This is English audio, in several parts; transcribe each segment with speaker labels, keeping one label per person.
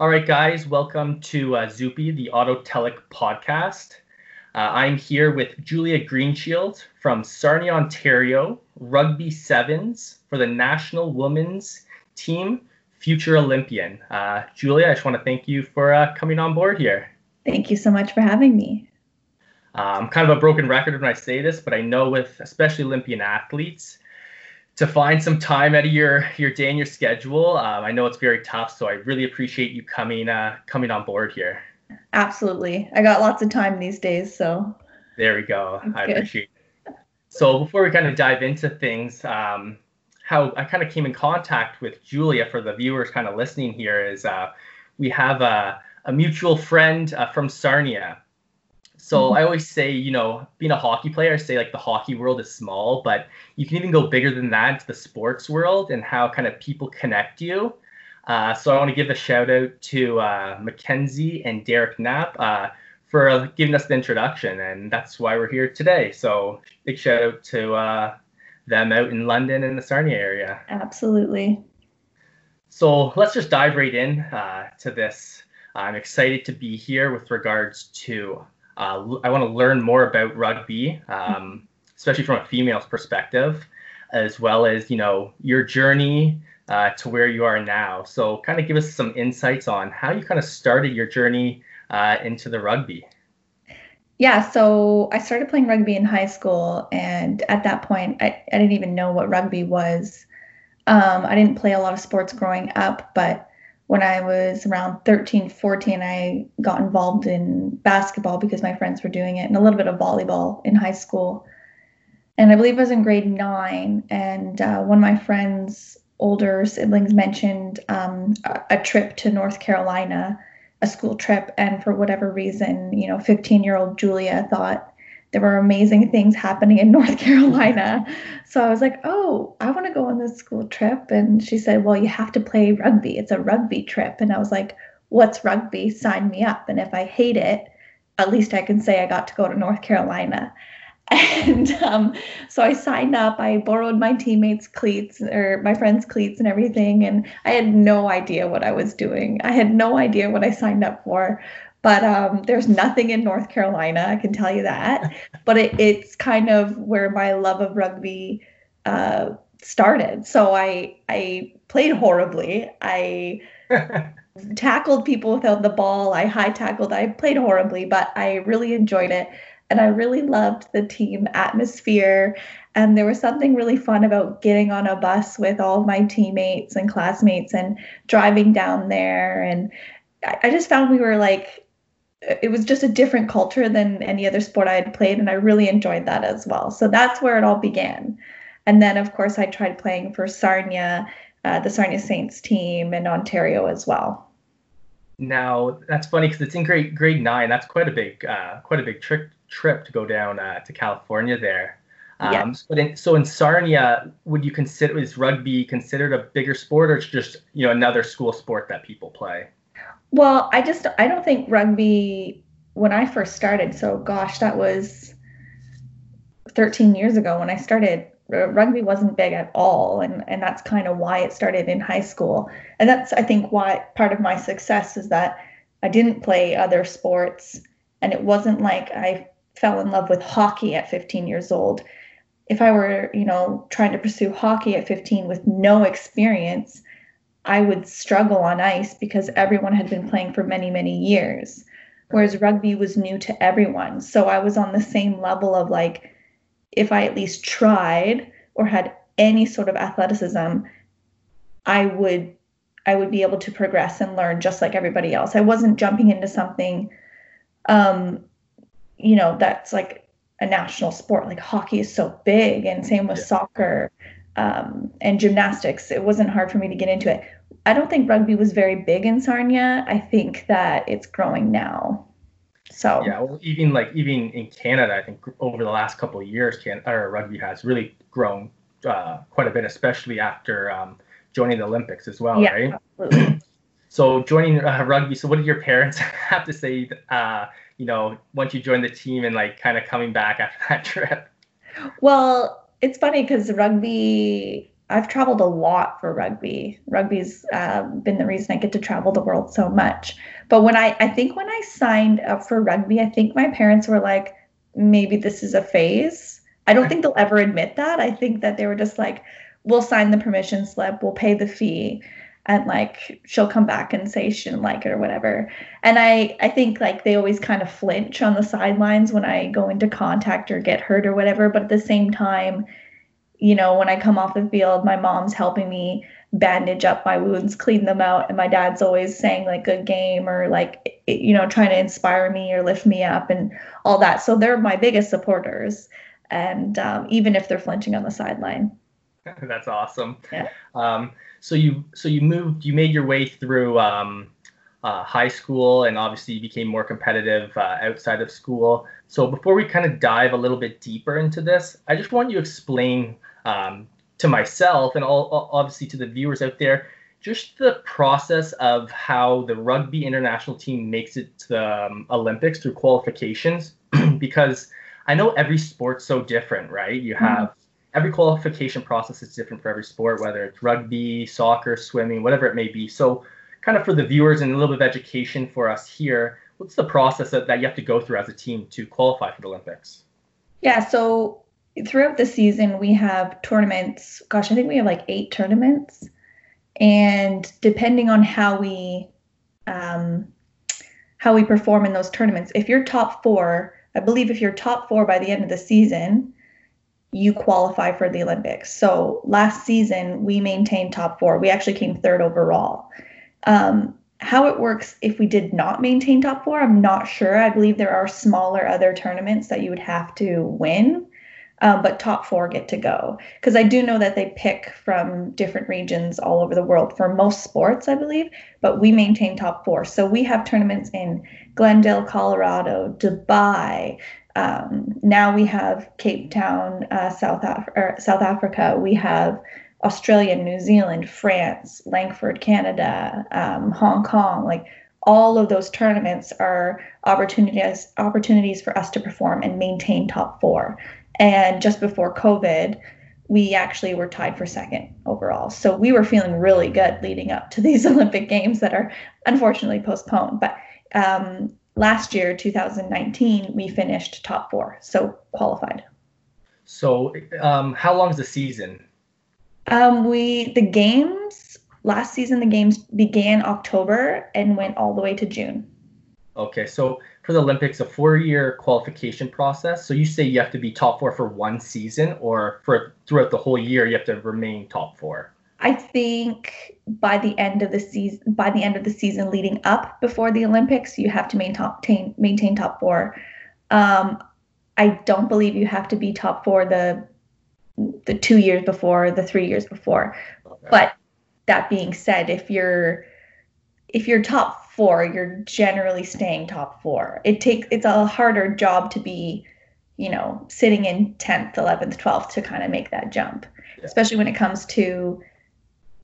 Speaker 1: All right, guys, welcome to uh, Zupi, the Autotelic podcast. Uh, I'm here with Julia Greenshield from Sarnia, Ontario, Rugby Sevens for the National Women's Team Future Olympian. Uh, Julia, I just want to thank you for uh, coming on board here.
Speaker 2: Thank you so much for having me.
Speaker 1: I'm kind of a broken record when I say this, but I know with especially Olympian athletes, to find some time out of your your day and your schedule. Um, I know it's very tough, so I really appreciate you coming uh, coming on board here.
Speaker 2: Absolutely, I got lots of time these days, so.
Speaker 1: There we go. That's I good. appreciate. It. So before we kind of dive into things, um, how I kind of came in contact with Julia for the viewers kind of listening here is uh, we have a, a mutual friend uh, from Sarnia so mm-hmm. I always say, you know, being a hockey player, I say like the hockey world is small, but you can even go bigger than that into the sports world and how kind of people connect you. Uh, so I want to give a shout out to uh, Mackenzie and Derek Knapp uh, for giving us the introduction, and that's why we're here today. So big shout out to uh, them out in London and the Sarnia area.
Speaker 2: Absolutely.
Speaker 1: So let's just dive right in uh, to this. I'm excited to be here with regards to uh, I want to learn more about rugby, um, especially from a female's perspective, as well as you know your journey uh, to where you are now. So, kind of give us some insights on how you kind of started your journey uh, into the rugby.
Speaker 2: Yeah, so I started playing rugby in high school, and at that point, I, I didn't even know what rugby was. Um, I didn't play a lot of sports growing up, but when I was around 13, 14, I got involved in basketball because my friends were doing it and a little bit of volleyball in high school. And I believe I was in grade nine, and uh, one of my friends' older siblings mentioned um, a, a trip to North Carolina, a school trip. And for whatever reason, you know, 15 year old Julia thought there were amazing things happening in North Carolina. So I was like, oh, I want to go on this school trip. And she said, well, you have to play rugby. It's a rugby trip. And I was like, what's rugby? Sign me up. And if I hate it, at least I can say I got to go to North Carolina. And um, so I signed up. I borrowed my teammates' cleats or my friends' cleats and everything. And I had no idea what I was doing. I had no idea what I signed up for but um, there's nothing in North Carolina, I can tell you that. but it, it's kind of where my love of rugby uh, started. So I I played horribly. I tackled people without the ball. I high tackled. I played horribly, but I really enjoyed it. And I really loved the team atmosphere. And there was something really fun about getting on a bus with all of my teammates and classmates and driving down there. And I just found we were like it was just a different culture than any other sport I had played, and I really enjoyed that as well. So that's where it all began. And then, of course, I tried playing for Sarnia, uh, the Sarnia Saints team in Ontario as well.
Speaker 1: Now that's funny because it's in grade grade nine. That's quite a big uh, quite a big trip trip to go down uh, to California there. Um, yeah. But in, so in Sarnia, would you consider is rugby considered a bigger sport, or it's just you know another school sport that people play?
Speaker 2: Well, I just I don't think rugby when I first started. So gosh, that was 13 years ago when I started. Uh, rugby wasn't big at all, and and that's kind of why it started in high school. And that's I think why part of my success is that I didn't play other sports, and it wasn't like I fell in love with hockey at 15 years old. If I were, you know, trying to pursue hockey at 15 with no experience, I would struggle on ice because everyone had been playing for many, many years. Whereas rugby was new to everyone. So I was on the same level of like, if I at least tried or had any sort of athleticism, I would I would be able to progress and learn just like everybody else. I wasn't jumping into something um you know that's like a national sport like hockey is so big and same with yeah. soccer um, and gymnastics. It wasn't hard for me to get into it. I don't think rugby was very big in Sarnia. I think that it's growing now. So
Speaker 1: yeah, well, even like even in Canada, I think over the last couple of years, can or rugby has really grown uh, quite a bit, especially after um, joining the Olympics as well, yeah, right? Absolutely. so joining uh, rugby. So what did your parents have to say? Uh, you know, once you joined the team and like kind of coming back after that trip.
Speaker 2: Well, it's funny because rugby I've traveled a lot for rugby. Rugby's uh, been the reason I get to travel the world so much. But when I, I think when I signed up for rugby, I think my parents were like, maybe this is a phase. I don't think they'll ever admit that. I think that they were just like, we'll sign the permission slip, we'll pay the fee, and like she'll come back and say she didn't like it or whatever. And I, I think like they always kind of flinch on the sidelines when I go into contact or get hurt or whatever. But at the same time, you know, when I come off the field, my mom's helping me bandage up my wounds, clean them out, and my dad's always saying like good game or like you know trying to inspire me or lift me up and all that. So they're my biggest supporters, and um, even if they're flinching on the sideline.
Speaker 1: That's awesome.
Speaker 2: Yeah.
Speaker 1: Um, so you so you moved you made your way through um, uh, high school and obviously you became more competitive uh, outside of school. So before we kind of dive a little bit deeper into this, I just want you to explain um, to myself and all, obviously to the viewers out there just the process of how the rugby international team makes it to the um, Olympics through qualifications because I know every sport's so different, right? You mm-hmm. have mm-hmm. every qualification process is different for every sport, whether it's rugby, soccer, swimming, whatever it may be. So, kind of for the viewers and a little bit of education for us here, what's the process that, that you have to go through as a team to qualify for the Olympics?
Speaker 2: Yeah, so throughout the season we have tournaments. Gosh i think we have like eight tournaments. And depending on how we um, how we perform in those tournaments if you're top four i believe if you're top four by the end of the season you qualify for the olympics. So last season we maintained top four. We actually came third overall. Um, how it works if we did not maintain top four i'm not sure. I believe there are smaller other tournaments that you would have to win um, but top four get to go. Because I do know that they pick from different regions all over the world for most sports, I believe, but we maintain top four. So we have tournaments in Glendale, Colorado, Dubai. Um, now we have Cape Town, uh, South, Af- South Africa. We have Australia, New Zealand, France, Langford, Canada, um, Hong Kong. Like all of those tournaments are opportunities opportunities for us to perform and maintain top four. And just before COVID, we actually were tied for second overall. So we were feeling really good leading up to these Olympic Games that are unfortunately postponed. But um, last year, 2019, we finished top four, so qualified.
Speaker 1: So, um, how long is the season?
Speaker 2: Um, we the games last season. The games began October and went all the way to June.
Speaker 1: Okay, so for the Olympics, a four-year qualification process. So you say you have to be top four for one season, or for throughout the whole year, you have to remain top four.
Speaker 2: I think by the end of the season, by the end of the season leading up before the Olympics, you have to maintain maintain top four. Um, I don't believe you have to be top four the the two years before, the three years before. Okay. But that being said, if you're if you're top four, you're generally staying top four. It takes it's a harder job to be, you know, sitting in 10th, 11th, 12th to kind of make that jump, yeah. especially when it comes to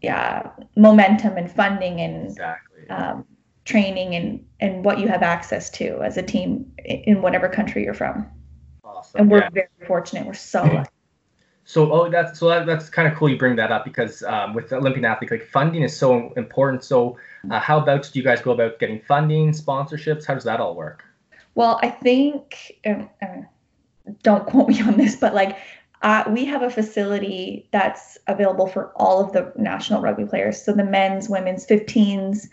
Speaker 2: yeah, momentum and funding and exactly. um, training and and what you have access to as a team in whatever country you're from. Awesome. And we're yeah. very fortunate. We're so lucky.
Speaker 1: So oh that's so that, that's kind of cool you bring that up because um, with Olympian athletes like funding is so important. So uh, how about do you guys go about getting funding, sponsorships? How does that all work?
Speaker 2: Well, I think um, um, don't quote me on this, but like uh, we have a facility that's available for all of the national rugby players. So the men's, women's, 15s,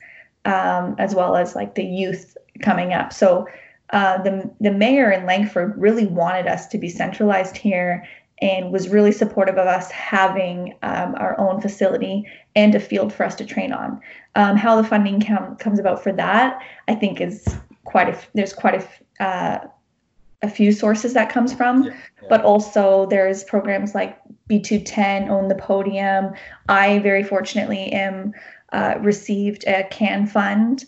Speaker 2: um, as well as like the youth coming up. So uh, the the mayor in Langford really wanted us to be centralized here and was really supportive of us having um, our own facility and a field for us to train on. Um, how the funding com- comes about for that, I think, is quite a there's quite a uh, a few sources that comes from, yeah, yeah. but also there's programs like B2ten own the podium. I very fortunately am uh, received a CAN fund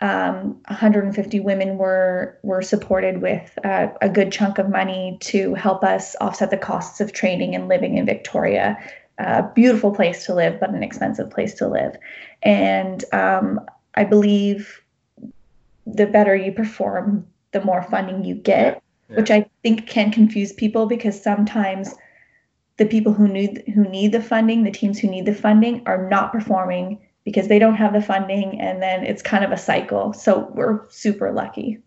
Speaker 2: um, 150 women were were supported with uh, a good chunk of money to help us offset the costs of training and living in Victoria. A beautiful place to live, but an expensive place to live. And um, I believe the better you perform, the more funding you get, yeah. which I think can confuse people because sometimes the people who need who need the funding, the teams who need the funding, are not performing because they don't have the funding, and then it's kind of a cycle. So we're super lucky.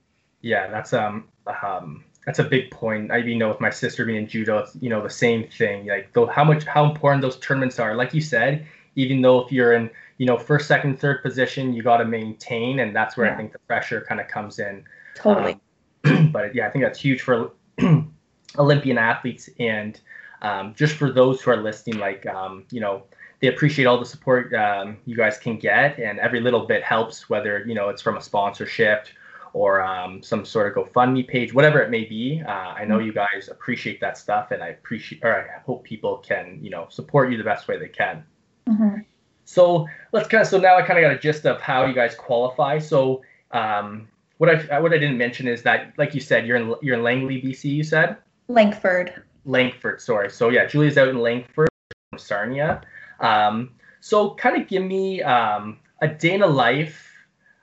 Speaker 1: Yeah, that's um um that's a big point. I even know with my sister being in judo, it's you know the same thing. Like though how much how important those tournaments are. Like you said, even though if you're in you know first, second, third position, you got to maintain, and that's where yeah. I think the pressure kind of comes in.
Speaker 2: Totally.
Speaker 1: Um, but yeah, I think that's huge for Olympian athletes and um, just for those who are listening. Like um, you know they appreciate all the support um, you guys can get, and every little bit helps. Whether you know it's from a sponsorship or um, some sort of GoFundMe page, whatever it may be. Uh, I know mm-hmm. you guys appreciate that stuff, and I appreciate, or I hope people can, you know, support you the best way they can.
Speaker 2: Mm-hmm.
Speaker 1: So let's kind of, so now I kind of got a gist of how you guys qualify. So um, what I what I didn't mention is that, like you said, you're in you're in Langley, BC. You said
Speaker 2: Langford.
Speaker 1: Langford, sorry. So yeah, Julia's out in Langford, from Sarnia. Um, so kind of give me um, a day in a life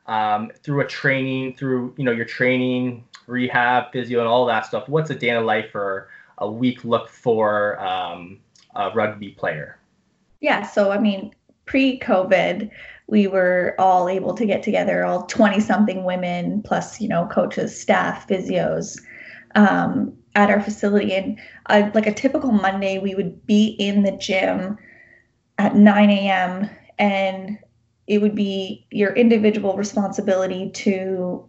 Speaker 1: um, through a training, through you know your training, rehab, physio, and all that stuff. What's a day in a life or a week look for um, a rugby player?
Speaker 2: Yeah, so I mean, pre-COVID, we were all able to get together, all 20-something women, plus you know coaches, staff, physios, um, at our facility. And uh, like a typical Monday, we would be in the gym at 9 a.m. and it would be your individual responsibility to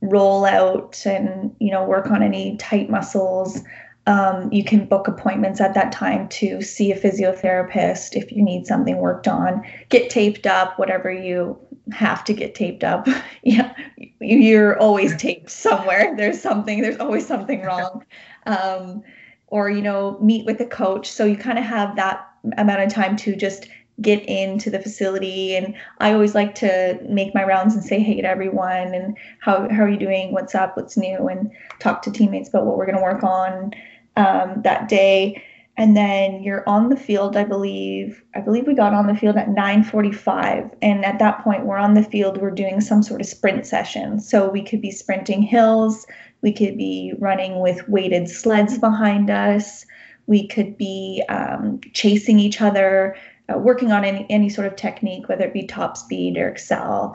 Speaker 2: roll out and you know work on any tight muscles. Um, you can book appointments at that time to see a physiotherapist if you need something worked on. Get taped up whatever you have to get taped up. Yeah you're always taped somewhere. There's something there's always something wrong. Um, or you know meet with a coach. So you kind of have that amount of time to just get into the facility. And i always like to make my rounds and say hey to everyone and how, how are you doing? What's up? What's new? And talk to teammates about what we're going to work on um, that day. And then you're on the field i believe i believe we got on the field at 9.45 and at that point we're on the field we're doing some sort of sprint session. So we could be sprinting hills we could be running with weighted sleds behind us we could be um, chasing each other uh, working on any, any sort of technique, whether it be top speed or accel.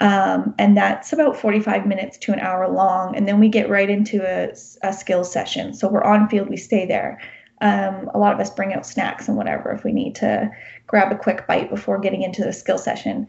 Speaker 2: Um, and that's about 45 minutes to an hour long. And then we get right into a, a skills session. So we're on field, we stay there. Um, a lot of us bring out snacks and whatever if we need to grab a quick bite before getting into the skill session.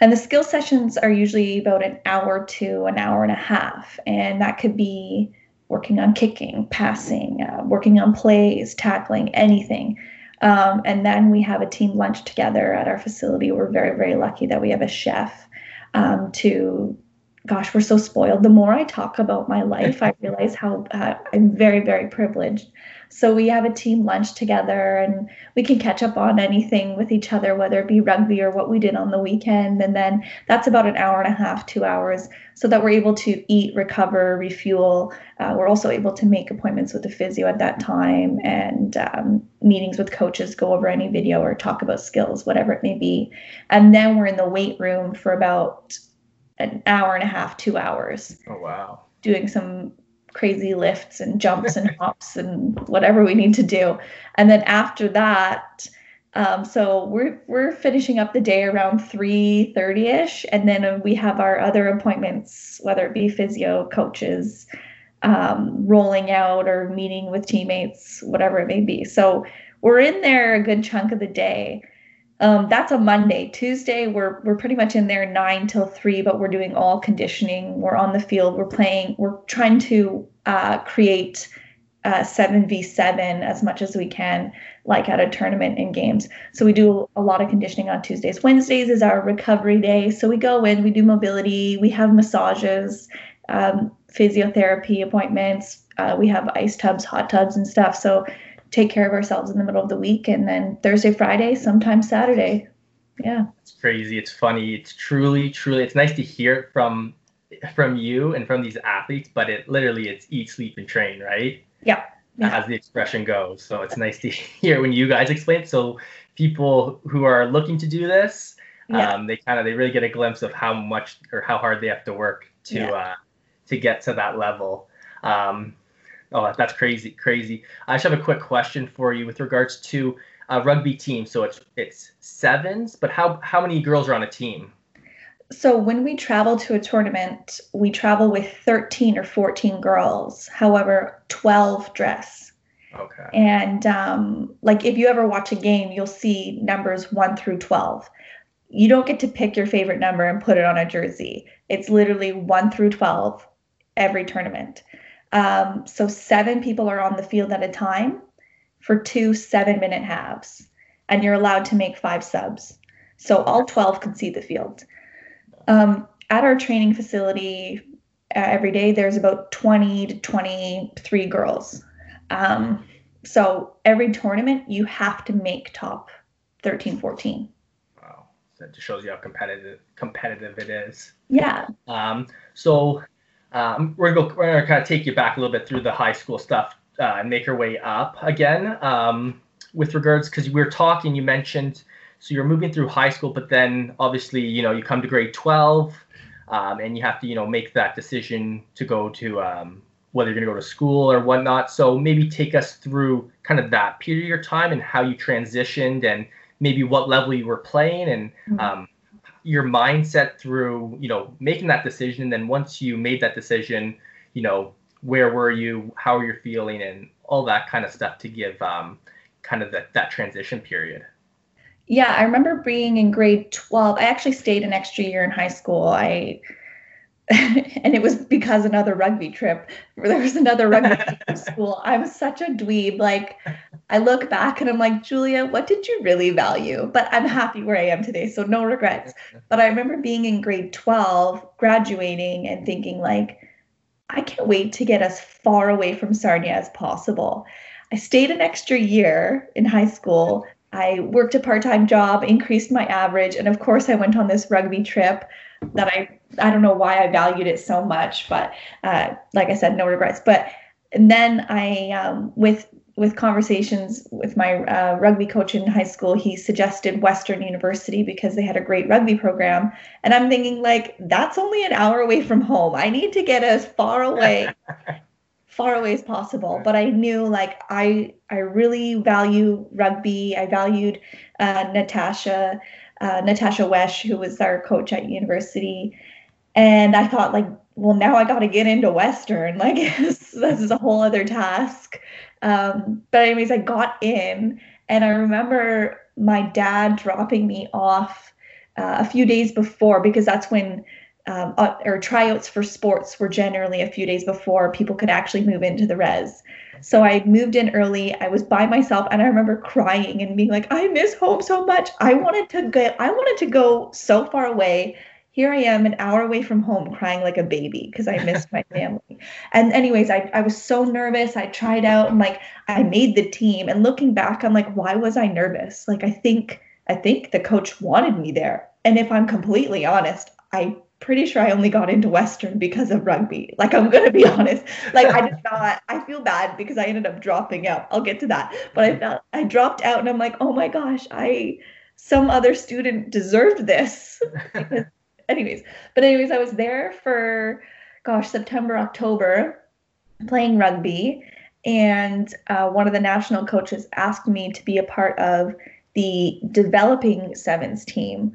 Speaker 2: And the skill sessions are usually about an hour to an hour and a half. And that could be working on kicking, passing, uh, working on plays, tackling, anything. Um, and then we have a team lunch together at our facility. We're very, very lucky that we have a chef um, to, gosh, we're so spoiled. The more I talk about my life, I realize how uh, I'm very, very privileged. So we have a team lunch together and we can catch up on anything with each other, whether it be rugby or what we did on the weekend. And then that's about an hour and a half, two hours, so that we're able to eat, recover, refuel. Uh, we're also able to make appointments with the physio at that time and um, meetings with coaches, go over any video or talk about skills, whatever it may be. And then we're in the weight room for about an hour and a half, two hours.
Speaker 1: Oh, wow.
Speaker 2: Doing some crazy lifts and jumps and hops and whatever we need to do. And then after that, um, so we're we're finishing up the day around 3:30 ish, and then we have our other appointments, whether it be physio, coaches, um, rolling out, or meeting with teammates, whatever it may be. So we're in there a good chunk of the day. Um, that's a Monday. Tuesday, we're we're pretty much in there nine till three, but we're doing all conditioning. We're on the field. We're playing. We're trying to uh, create uh, seven v seven as much as we can, like at a tournament in games. So we do a lot of conditioning on Tuesdays. Wednesdays is our recovery day. So we go in, we do mobility, we have massages, um, physiotherapy appointments. Uh, we have ice tubs, hot tubs, and stuff. So take care of ourselves in the middle of the week and then Thursday, Friday, sometimes Saturday. Yeah.
Speaker 1: It's crazy. It's funny. It's truly, truly it's nice to hear from from you and from these athletes, but it literally it's eat, sleep, and train, right?
Speaker 2: Yeah. yeah.
Speaker 1: As the expression goes. So it's nice to hear when you guys explain. So people who are looking to do this, yeah. um, they kind of they really get a glimpse of how much or how hard they have to work to yeah. uh, to get to that level. Um, Oh, that's crazy, crazy. I just have a quick question for you with regards to a rugby team. So it's it's sevens, but how how many girls are on a team?
Speaker 2: So when we travel to a tournament, we travel with 13 or 14 girls. However, 12 dress.
Speaker 1: Okay.
Speaker 2: And um, like if you ever watch a game, you'll see numbers one through 12. You don't get to pick your favorite number and put it on a jersey. It's literally one through 12 every tournament. Um, so seven people are on the field at a time for two seven minute halves, and you're allowed to make five subs. So all 12 can see the field. Um, at our training facility uh, every day, there's about 20 to 23 girls. Um, so every tournament, you have to make top 13, 14.
Speaker 1: Wow. That just shows you how competitive competitive it is.
Speaker 2: Yeah.
Speaker 1: Um, so um, we're gonna we're gonna kind of take you back a little bit through the high school stuff uh, and make our way up again. Um, with regards, because we were talking, you mentioned so you're moving through high school, but then obviously you know you come to grade 12, um, and you have to you know make that decision to go to um, whether you're going to go to school or whatnot. So maybe take us through kind of that period of your time and how you transitioned and maybe what level you were playing and mm-hmm. um, your mindset through you know making that decision. And then once you made that decision you know where were you how are you feeling and all that kind of stuff to give um, kind of that, that transition period.
Speaker 2: Yeah i remember being in grade 12 i actually stayed an extra year in high school. I and it was because another rugby trip there was another rugby school. I'm such a dweeb. Like i look back and i'm like julia what did you really value? But i'm happy where i am today so no regrets. But i remember being in grade 12 graduating and thinking like i can't wait to get as far away from sarnia as possible. I stayed an extra year in high school. I worked a part-time job increased my average and of course i went on this rugby trip that I I don't know why I valued it so much, but uh, like I said, no regrets. But and then I um, with with conversations with my uh, rugby coach in high school, he suggested Western University because they had a great rugby program. And I'm thinking, like, that's only an hour away from home. I need to get as far away, far away as possible. But I knew, like, I I really value rugby. I valued uh, Natasha uh, Natasha Wesh, who was our coach at university. And I thought, like, well, now I got to get into Western. Like, this, is a whole other task. Um, but, anyways, I got in, and I remember my dad dropping me off uh, a few days before because that's when um, uh, or tryouts for sports were generally a few days before people could actually move into the res. So I moved in early. I was by myself and I remember crying and being like, I miss home so much. I wanted to go I wanted to go so far away. Here I am an hour away from home crying like a baby because I missed my family. And anyways, I, I was so nervous. I tried out and like I made the team. And looking back, I'm like, why was I nervous? Like I think I think the coach wanted me there. And if I'm completely honest, I'm pretty sure I only got into Western because of rugby. Like I'm gonna be honest. Like I did not I feel bad because I ended up dropping out. I'll get to that. But I felt I dropped out and I'm like, oh my gosh, I some other student deserved this. Anyways, but anyways, I was there for gosh, September, October playing rugby. And uh, one of the national coaches asked me to be a part of the developing sevens team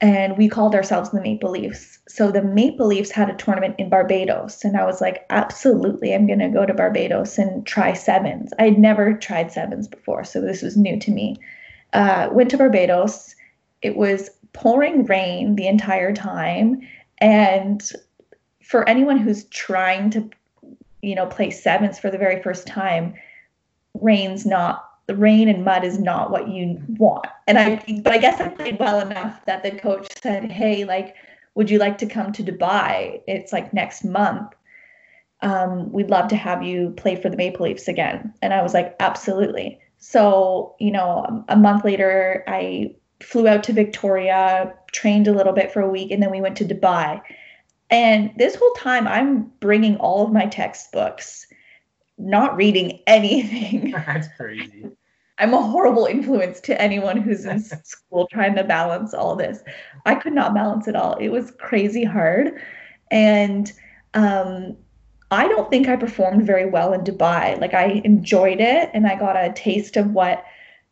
Speaker 2: and we called ourselves the Maple Leafs. So the Maple Leafs had a tournament in Barbados, and I was like, absolutely, I'm going to go to Barbados and try sevens. I had never tried sevens before, so this was new to me. Uh, went to Barbados. It was pouring rain the entire time, and for anyone who's trying to, you know, play sevens for the very first time, rain's not the rain and mud is not what you want. And I, but I guess I played well enough that the coach said, Hey, like, would you like to come to Dubai? It's like next month. Um, we'd love to have you play for the Maple Leafs again. And I was like, absolutely. So, you know, a month later, I flew out to Victoria, trained a little bit for a week, and then we went to Dubai. And this whole time, I'm bringing all of my textbooks not reading anything.
Speaker 1: That's crazy.
Speaker 2: I'm a horrible influence to anyone who's in school trying to balance all this. I could not balance it all. It was crazy hard. And um, I don't think I performed very well in Dubai. Like I enjoyed it and I got a taste of what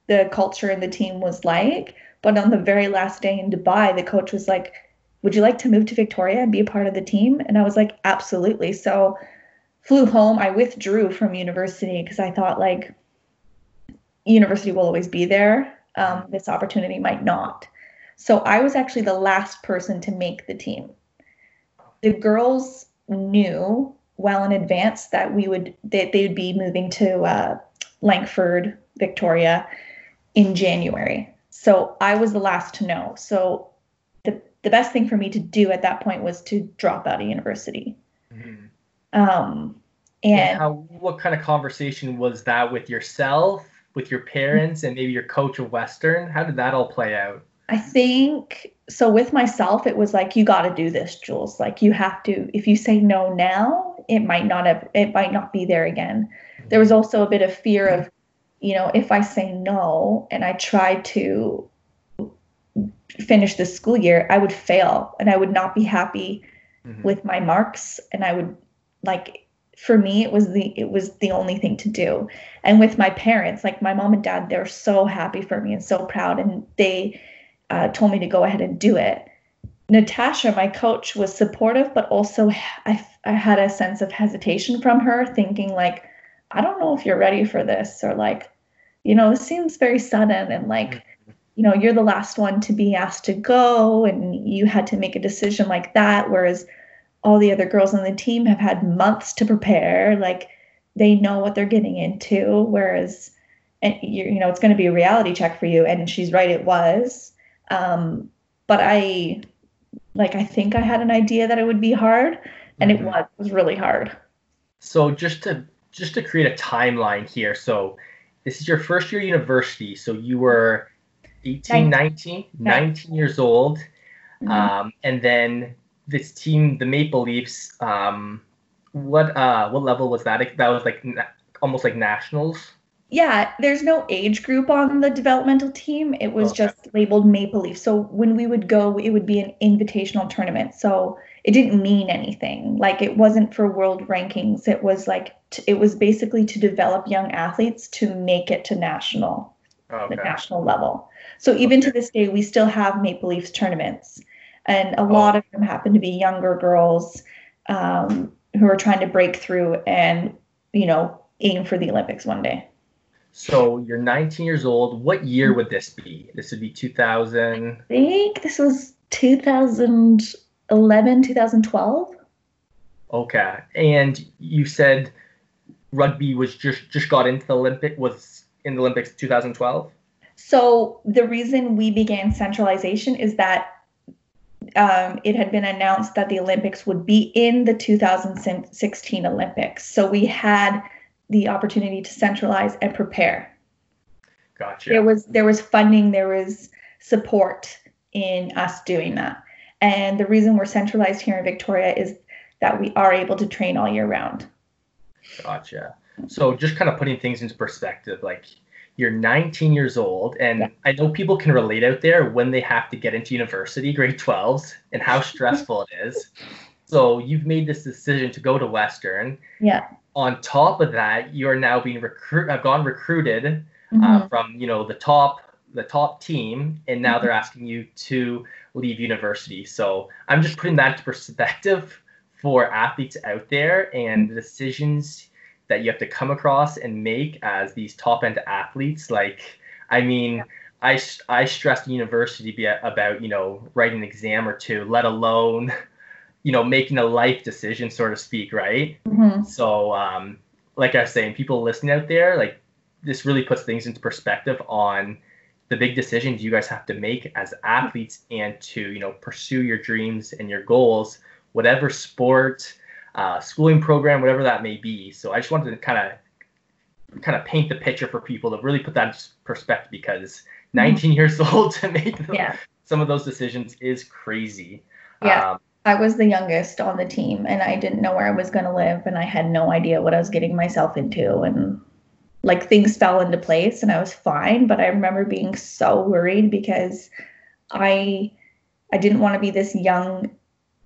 Speaker 2: the culture and the team was like. But on the very last day in Dubai, the coach was like, Would you like to move to Victoria and be a part of the team? And I was like, Absolutely. So flew home. I withdrew from university because I thought like university will always be there. Um, this opportunity might not. So I was actually the last person to make the team. The girls knew well in advance that we would that they would be moving to uh, Langford, Victoria, in January. So I was the last to know. So the the best thing for me to do at that point was to drop out of university. Mm-hmm. Um, and
Speaker 1: how what kind of conversation was that with yourself, with your parents, and maybe your coach of Western? How did that all play out?
Speaker 2: I think so with myself it was like you got to do this Jules like you have to if you say no now it might not have it might not be there again there was also a bit of fear of you know if I say no and I try to finish the school year I would fail and I would not be happy mm-hmm. with my marks and I would like for me it was the it was the only thing to do and with my parents like my mom and dad they're so happy for me and so proud and they uh, told me to go ahead and do it. Natasha, my coach, was supportive, but also I, I had a sense of hesitation from her, thinking like, I don't know if you're ready for this, or like, you know, this seems very sudden, and like, mm-hmm. you know, you're the last one to be asked to go, and you had to make a decision like that, whereas all the other girls on the team have had months to prepare, like they know what they're getting into, whereas, and you you know, it's going to be a reality check for you, and she's right, it was um, but I like I think I had an idea that it would be hard, and mm-hmm. it was it was really hard.
Speaker 1: So just to just to create a timeline here, so this is your first year university, so you were 18, 19, 19 years old, mm-hmm. um, and then this team, the Maple Leafs, um, what uh what level was that? That was like almost like nationals
Speaker 2: yeah, there's no age group on the developmental team. It was okay. just labeled Maple Leaf. So when we would go, it would be an invitational tournament. So it didn't mean anything. Like it wasn't for world rankings. It was like t- it was basically to develop young athletes to make it to national, okay. the national level. So even okay. to this day, we still have Maple Leafs tournaments, and a oh. lot of them happen to be younger girls um, who are trying to break through and you know aim for the Olympics one day.
Speaker 1: So you're 19 years old. What year would this be? This would be 2000.
Speaker 2: I think this was 2011, 2012.
Speaker 1: Okay. And you said rugby was just just got into the Olympic was in the Olympics 2012.
Speaker 2: So the reason we began centralization is that um, it had been announced that the Olympics would be in the 2016 Olympics. So we had the opportunity to centralize and prepare.
Speaker 1: Gotcha.
Speaker 2: There was there was funding, there was support in us doing that. And the reason we're centralized here in Victoria is that we are able to train all year round.
Speaker 1: Gotcha. So just kind of putting things into perspective, like you're 19 years old, and yeah. I know people can relate out there when they have to get into university, grade 12s, and how stressful it is. So you've made this decision to go to Western.
Speaker 2: Yeah
Speaker 1: on top of that, you are now being recruit have gone recruited uh, mm-hmm. uh, from you know the top the top team, and now mm-hmm. they're asking you to leave university. So I'm just putting that into perspective for athletes out there and the decisions that you have to come across and make as these top end athletes. Like, I mean. I, I stressed university be about you know writing an exam or two, let alone you know, making a life decision, so to speak, right? Mm-hmm. So, um, like I was saying, people listening out there, like this really puts things into perspective on the big decisions you guys have to make as athletes and to, you know, pursue your dreams and your goals, whatever sport, uh, schooling program, whatever that may be. So I just wanted to kind of kind of paint the picture for people to really put that in perspective because mm-hmm. 19 mm-hmm. years old to make yeah. some of those decisions is crazy.
Speaker 2: Yeah. Um, I was the youngest on the team and I didn't know where I was going to live and I had no idea what I was getting myself into and like things fell into place and I was fine but I remember being so worried because I I didn't want to be this young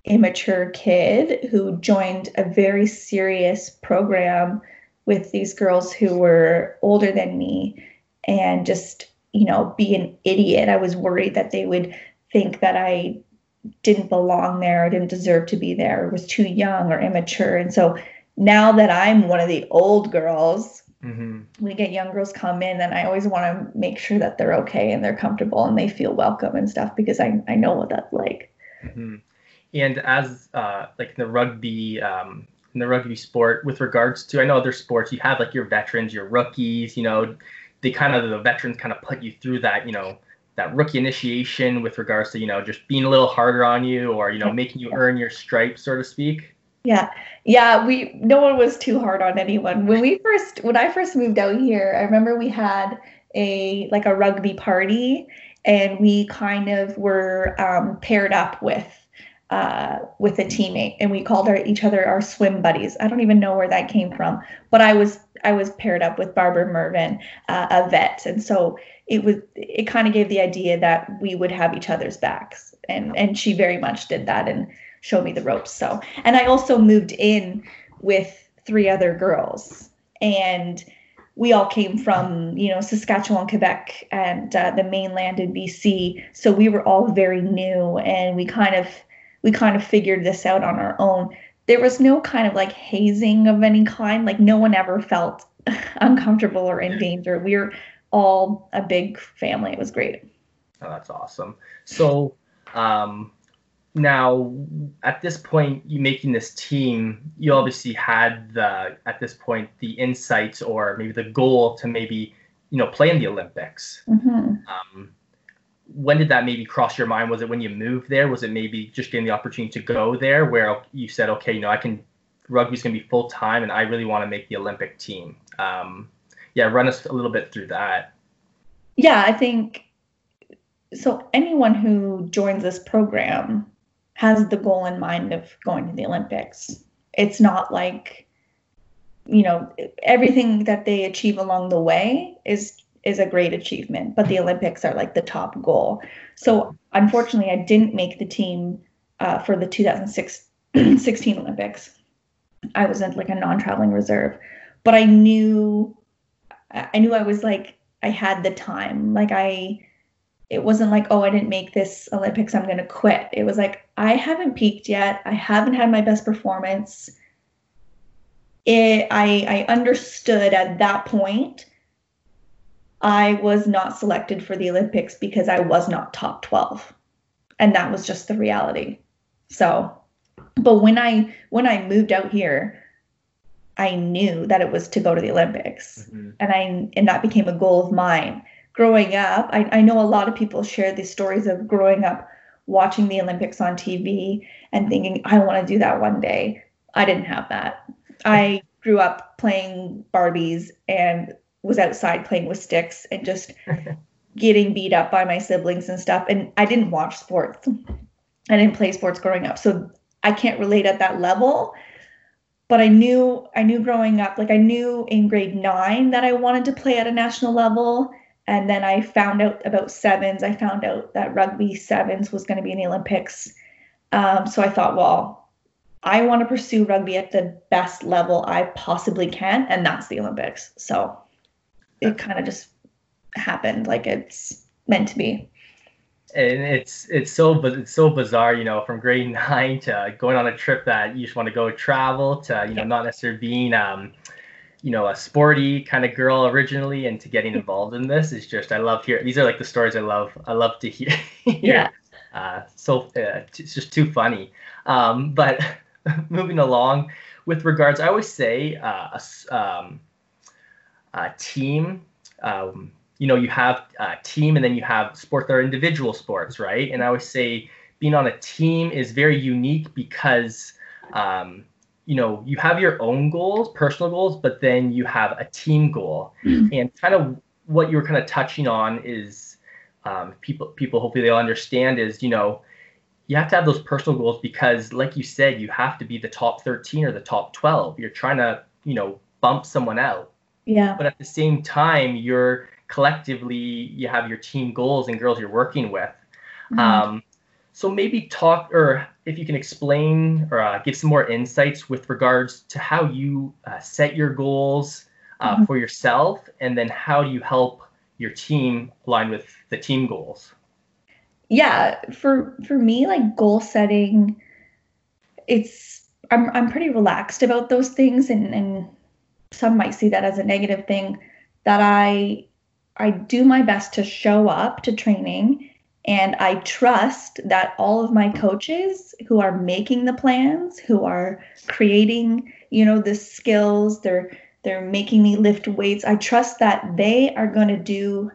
Speaker 2: immature kid who joined a very serious program with these girls who were older than me and just, you know, be an idiot. I was worried that they would think that I didn't belong there, or didn't deserve to be there, or was too young or immature. And so now that I'm one of the old girls, mm-hmm. we get young girls come in, and I always want to make sure that they're okay and they're comfortable and they feel welcome and stuff because I, I know what that's like.
Speaker 1: Mm-hmm. And as uh, like in the rugby, um, in the rugby sport, with regards to I know other sports, you have like your veterans, your rookies. You know, they kind of the veterans kind of put you through that. You know, that rookie initiation with regards to you know just being a little harder on you or you know making you earn your stripes so to speak
Speaker 2: yeah. Yeah we no one was too hard on anyone. When we first when i first moved out here i remember we had a like a rugby party and we kind of were um, paired up with uh, with a teammate and we called our each other our swim buddies. I don't even know where that came from but i was i was paired up with barbara mervin uh, a vet. And so it was it kind of gave the idea that we would have each other's backs and and she very much did that. And showed me the ropes so and i also moved in with three other girls and we all came from you know saskatchewan quebec and uh, the mainland in bc so we were all very new and we kind of we kind of figured this out on our own there was no kind of like hazing of any kind like no one ever felt uncomfortable or in danger we were all a big family. It was great.
Speaker 1: Oh, that's awesome. So um, now at this point, you making this team, you obviously had the at this point the insights or maybe the goal to maybe you know play in the Olympics. Mm-hmm. Um, when did that maybe cross your mind? Was it when you moved there? Was it maybe just getting the opportunity to go there, where you said, okay, you know, I can rugby's gonna be full time, and I really want to make the Olympic team. Um, yeah, run us a little bit through that.
Speaker 2: Yeah, I think so. Anyone who joins this program has the goal in mind of going to the Olympics. It's not like, you know, everything that they achieve along the way is is a great achievement, but the Olympics are like the top goal. So unfortunately, I didn't make the team uh, for the 2016 Olympics. I was in like a non-traveling reserve, but I knew I knew I was like I had the time. Like I it wasn't like, oh, I didn't make this Olympics, I'm going to quit. It was like I haven't peaked yet. I haven't had my best performance. It I I understood at that point I was not selected for the Olympics because I was not top 12. And that was just the reality. So, but when I when I moved out here, I knew that it was to go to the Olympics. Mm-hmm. And I and that became a goal of mine. Growing up, I, I know a lot of people share these stories of growing up watching the Olympics on TV and thinking, I want to do that one day. I didn't have that. I grew up playing Barbies and was outside playing with sticks and just getting beat up by my siblings and stuff. And I didn't watch sports. I didn't play sports growing up. So I can't relate at that level but I knew I knew growing up, like I knew in grade nine that I wanted to play at a national level. And then I found out about sevens. I found out that rugby sevens was going to be in the Olympics. Um, so I thought, well, I want to pursue rugby at the best level I possibly can, and that's the Olympics. So it kind of just happened like it's meant to be
Speaker 1: and it's it's so it's so bizarre, you know, from grade nine to going on a trip that you just want to go travel to, you know, not necessarily being, um, you know, a sporty kind of girl originally, into getting involved in this is just I love hear. These are like the stories I love. I love to hear.
Speaker 2: yeah.
Speaker 1: Uh, so uh, it's just too funny. Um, but moving along with regards, I always say uh, a, um, a team. Um, you know, you have a team and then you have sports that are individual sports, right? And I always say being on a team is very unique because, um, you know, you have your own goals, personal goals, but then you have a team goal. Mm-hmm. And kind of what you were kind of touching on is um, people, people hopefully they'll understand is, you know, you have to have those personal goals because, like you said, you have to be the top 13 or the top 12. You're trying to, you know, bump someone out.
Speaker 2: Yeah.
Speaker 1: But at the same time, you're collectively you have your team goals and girls you're working with. Mm-hmm. Um, so maybe talk or if you can explain or uh, give some more insights with regards to how you uh, set your goals uh, mm-hmm. for yourself, and then how do you help your team align with the team goals?
Speaker 2: Yeah, for for me, like goal setting, it's I'm I'm pretty relaxed about those things, and and some might see that as a negative thing. That I I do my best to show up to training and I trust that all of my coaches who are making the plans, who are creating, you know, the skills, they're they're making me lift weights. I trust that they are going to do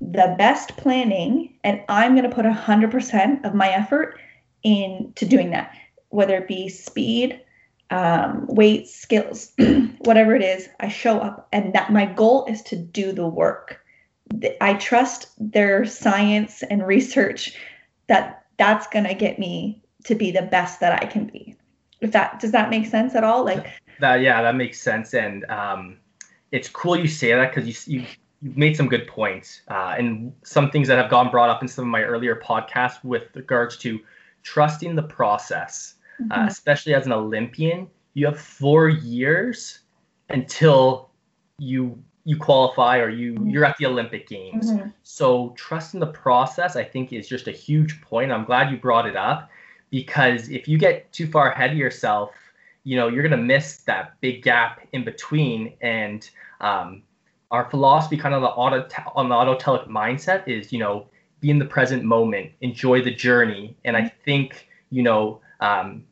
Speaker 2: the best planning and I'm going to put 100% of my effort into doing that, whether it be speed, um, weights, skills, whatever it is, I show up and that my goal is to do the work. I trust their science and research that that's going to get me to be the best that I can be. If that does that make sense at all? Like
Speaker 1: that, yeah, that makes sense. And um, it's cool you say that because you, you you've made some good points uh, and some things that have gone brought up in some of my earlier podcasts with regards to trusting the process, uh, mm-hmm. uh, especially as an Olympian. You have four years until you you qualify or you mm-hmm. you're at the Olympic Games. Mm-hmm. So trusting the process, I think, is just a huge point. I'm glad you brought it up because if you get too far ahead of yourself, you know you're gonna miss that big gap in between. And um, our philosophy, kind of the auto on the autotelic mindset, is you know be in the present moment, enjoy the journey. And I think you know. Um,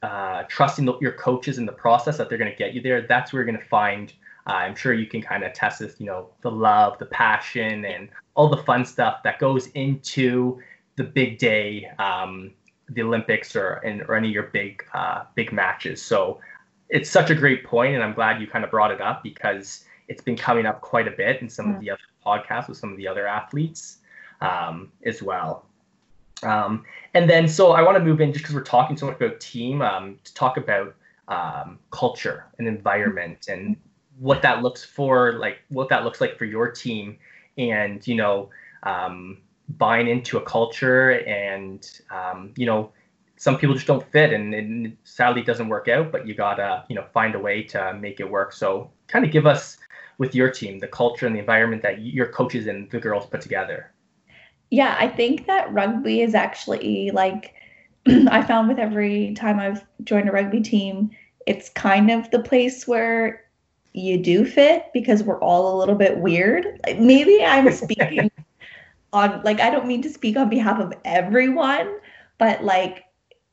Speaker 1: uh, trusting the, your coaches in the process that they're going to get you there, that's where you're going to find uh, I'm sure you can kind of test this, you know, the love, the passion, and all the fun stuff that goes into the big day, um, the Olympics, or, and, or any of your big uh, big matches. So it's such a great point, and I'm glad you kind of brought it up because it's been coming up quite a bit in some yeah. of the other podcasts with some of the other athletes um, as well. Um, and then, so I want to move in just because we're talking so much about team um, to talk about um, culture and environment and what that looks for, like what that looks like for your team, and you know, um, buying into a culture, and um, you know, some people just don't fit, and, and sadly doesn't work out. But you gotta, you know, find a way to make it work. So, kind of give us with your team the culture and the environment that your coaches and the girls put together.
Speaker 2: Yeah, I think that rugby is actually like I found with every time I've joined a rugby team, it's kind of the place where you do fit because we're all a little bit weird. Like maybe I'm speaking on like I don't mean to speak on behalf of everyone, but like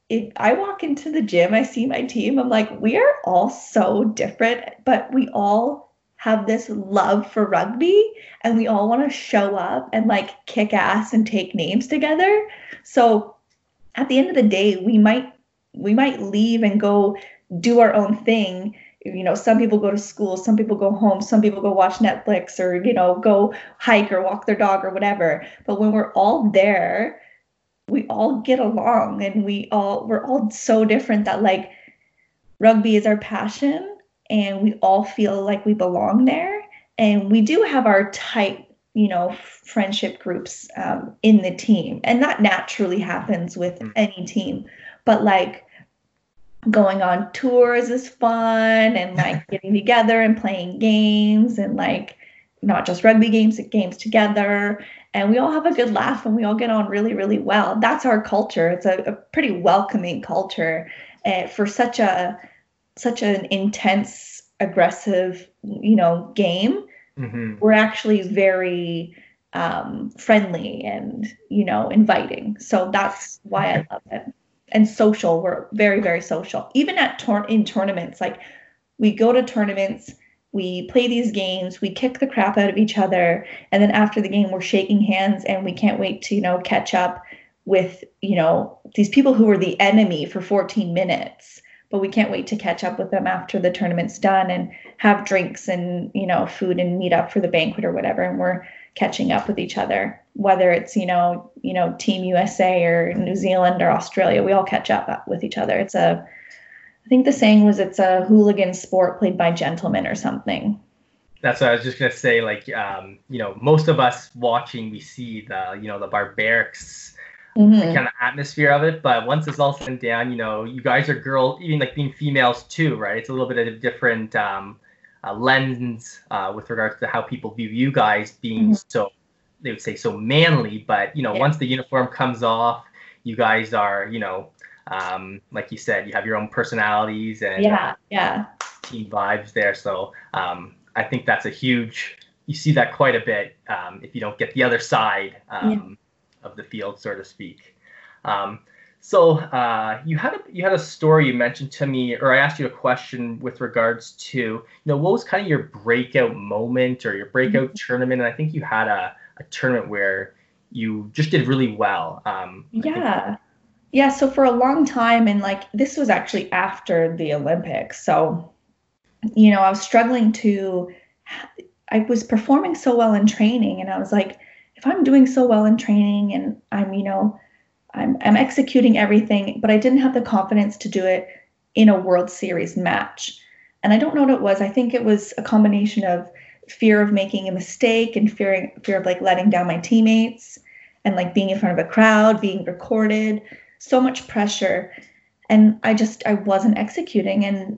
Speaker 2: if I walk into the gym, I see my team, I'm like, we are all so different, but we all have this love for rugby and we all want to show up and like kick ass and take names together. So at the end of the day, we might we might leave and go do our own thing you know some people go to school some people go home some people go watch netflix or you know go hike or walk their dog or whatever. But when we're all there we all get along and we all we're all so different that like rugby is our passion and we all feel like we belong there. And we do have our tight you know friendship groups um, in the team. And that naturally happens with mm. any team. But like going on tours is fun and like getting together and playing games and like not just rugby games games together. And we all have a good laugh and we all get on really really well. That's our culture. It's a, a pretty welcoming culture uh, for such a such an intense aggressive you know game. Mm-hmm. we're actually very um, friendly and you know inviting. So that's why i love it and social. We're very, very social. Even at tor- in tournaments, like we go to tournaments, we play these games, we kick the crap out of each other, and then after the game, we're shaking hands and we can't wait to, you know, catch up with, you know, these people who were the enemy for 14 minutes. But we can't wait to catch up with them after the tournament's done and have drinks and, you know, food and meet up for the banquet or whatever. And we're catching up with each other whether it's you know you know team usa or new zealand or australia we all catch up with each other it's a i think the saying was it's a hooligan sport played by gentlemen or something
Speaker 1: that's what i was just going to say like um, you know most of us watching we see the you know the barbarics mm-hmm. the kind of atmosphere of it. But once it's all said and done, you know, you guys are girls, even like being females too, right? It's a little bit of a different um, uh, lens uh, with regards to how people view you guys being mm-hmm. so, they would say so manly. But you know, yeah. once the uniform comes off, you guys are, you know, um, like you said, you have your own personalities and
Speaker 2: yeah, yeah,
Speaker 1: team vibes there. So um, I think that's a huge. You see that quite a bit um, if you don't get the other side um, yeah. of the field, so to speak. So uh, you had a you had a story you mentioned to me, or I asked you a question with regards to you know what was kind of your breakout moment or your breakout mm-hmm. tournament, and I think you had a, a tournament where you just did really well. Um,
Speaker 2: yeah. Yeah, so for a long time, and like this was actually after the Olympics. So, you know, I was struggling to, I was performing so well in training, and I was like, if I'm doing so well in training and I'm, you know, I'm, I'm executing everything, but I didn't have the confidence to do it in a World Series match. And I don't know what it was. I think it was a combination of fear of making a mistake and fear, fear of like letting down my teammates and like being in front of a crowd, being recorded. So much pressure. And i just i wasn't executing and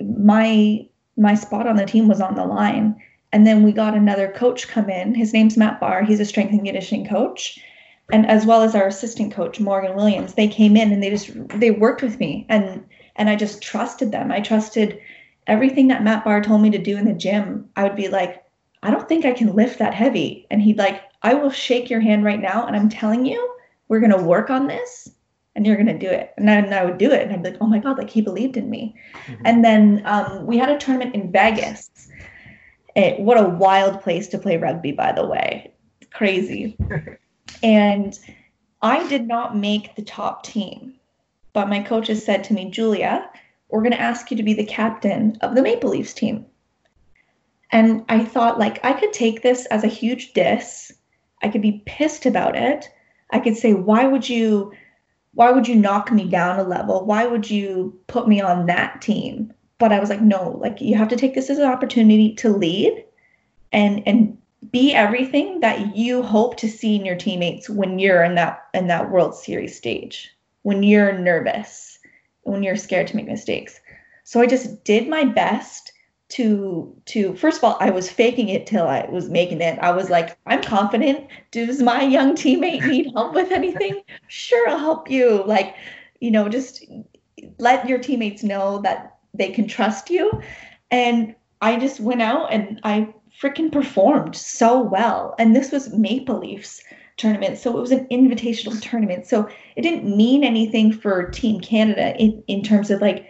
Speaker 2: my my spot on the team was on the line. And then we got another coach come in. His name's matt barr. He's a strength and conditioning coach and as well as our assistant coach morgan williams they came in and they just they worked with me and and i just trusted them i trusted everything that matt barr told me to do in the gym i would be like i don't think i can lift that heavy and he'd like i will shake your hand right now and i'm telling you we're going to work on this and you're going to do it. And then I would do it. And I'd be like, oh my God, like he believed in me. Mm-hmm. And then um, we had a tournament in Vegas. It, what a wild place to play rugby, by the way. Crazy. and I did not make the top team. But my coaches said to me, Julia, we're going to ask you to be the captain of the Maple Leafs team. And I thought, like, I could take this as a huge diss. I could be pissed about it. I could say, why would you why would you knock me down a level? Why would you put me on that team? But I was like, no, like you have to take this as an opportunity to lead and and be everything that you hope to see in your teammates when you're in that in that World Series stage, when you're nervous, when you're scared to make mistakes. So I just did my best to to first of all i was faking it till i was making it. I was like i'm confident. Does my young teammate need help with anything? Sure i'll help you. Like you know just let your teammates know that they can trust you. And i just went out and i freaking performed so well. And this was maple leafs tournament. So it was an invitational tournament. So it didn't mean anything for team canada in, in terms of like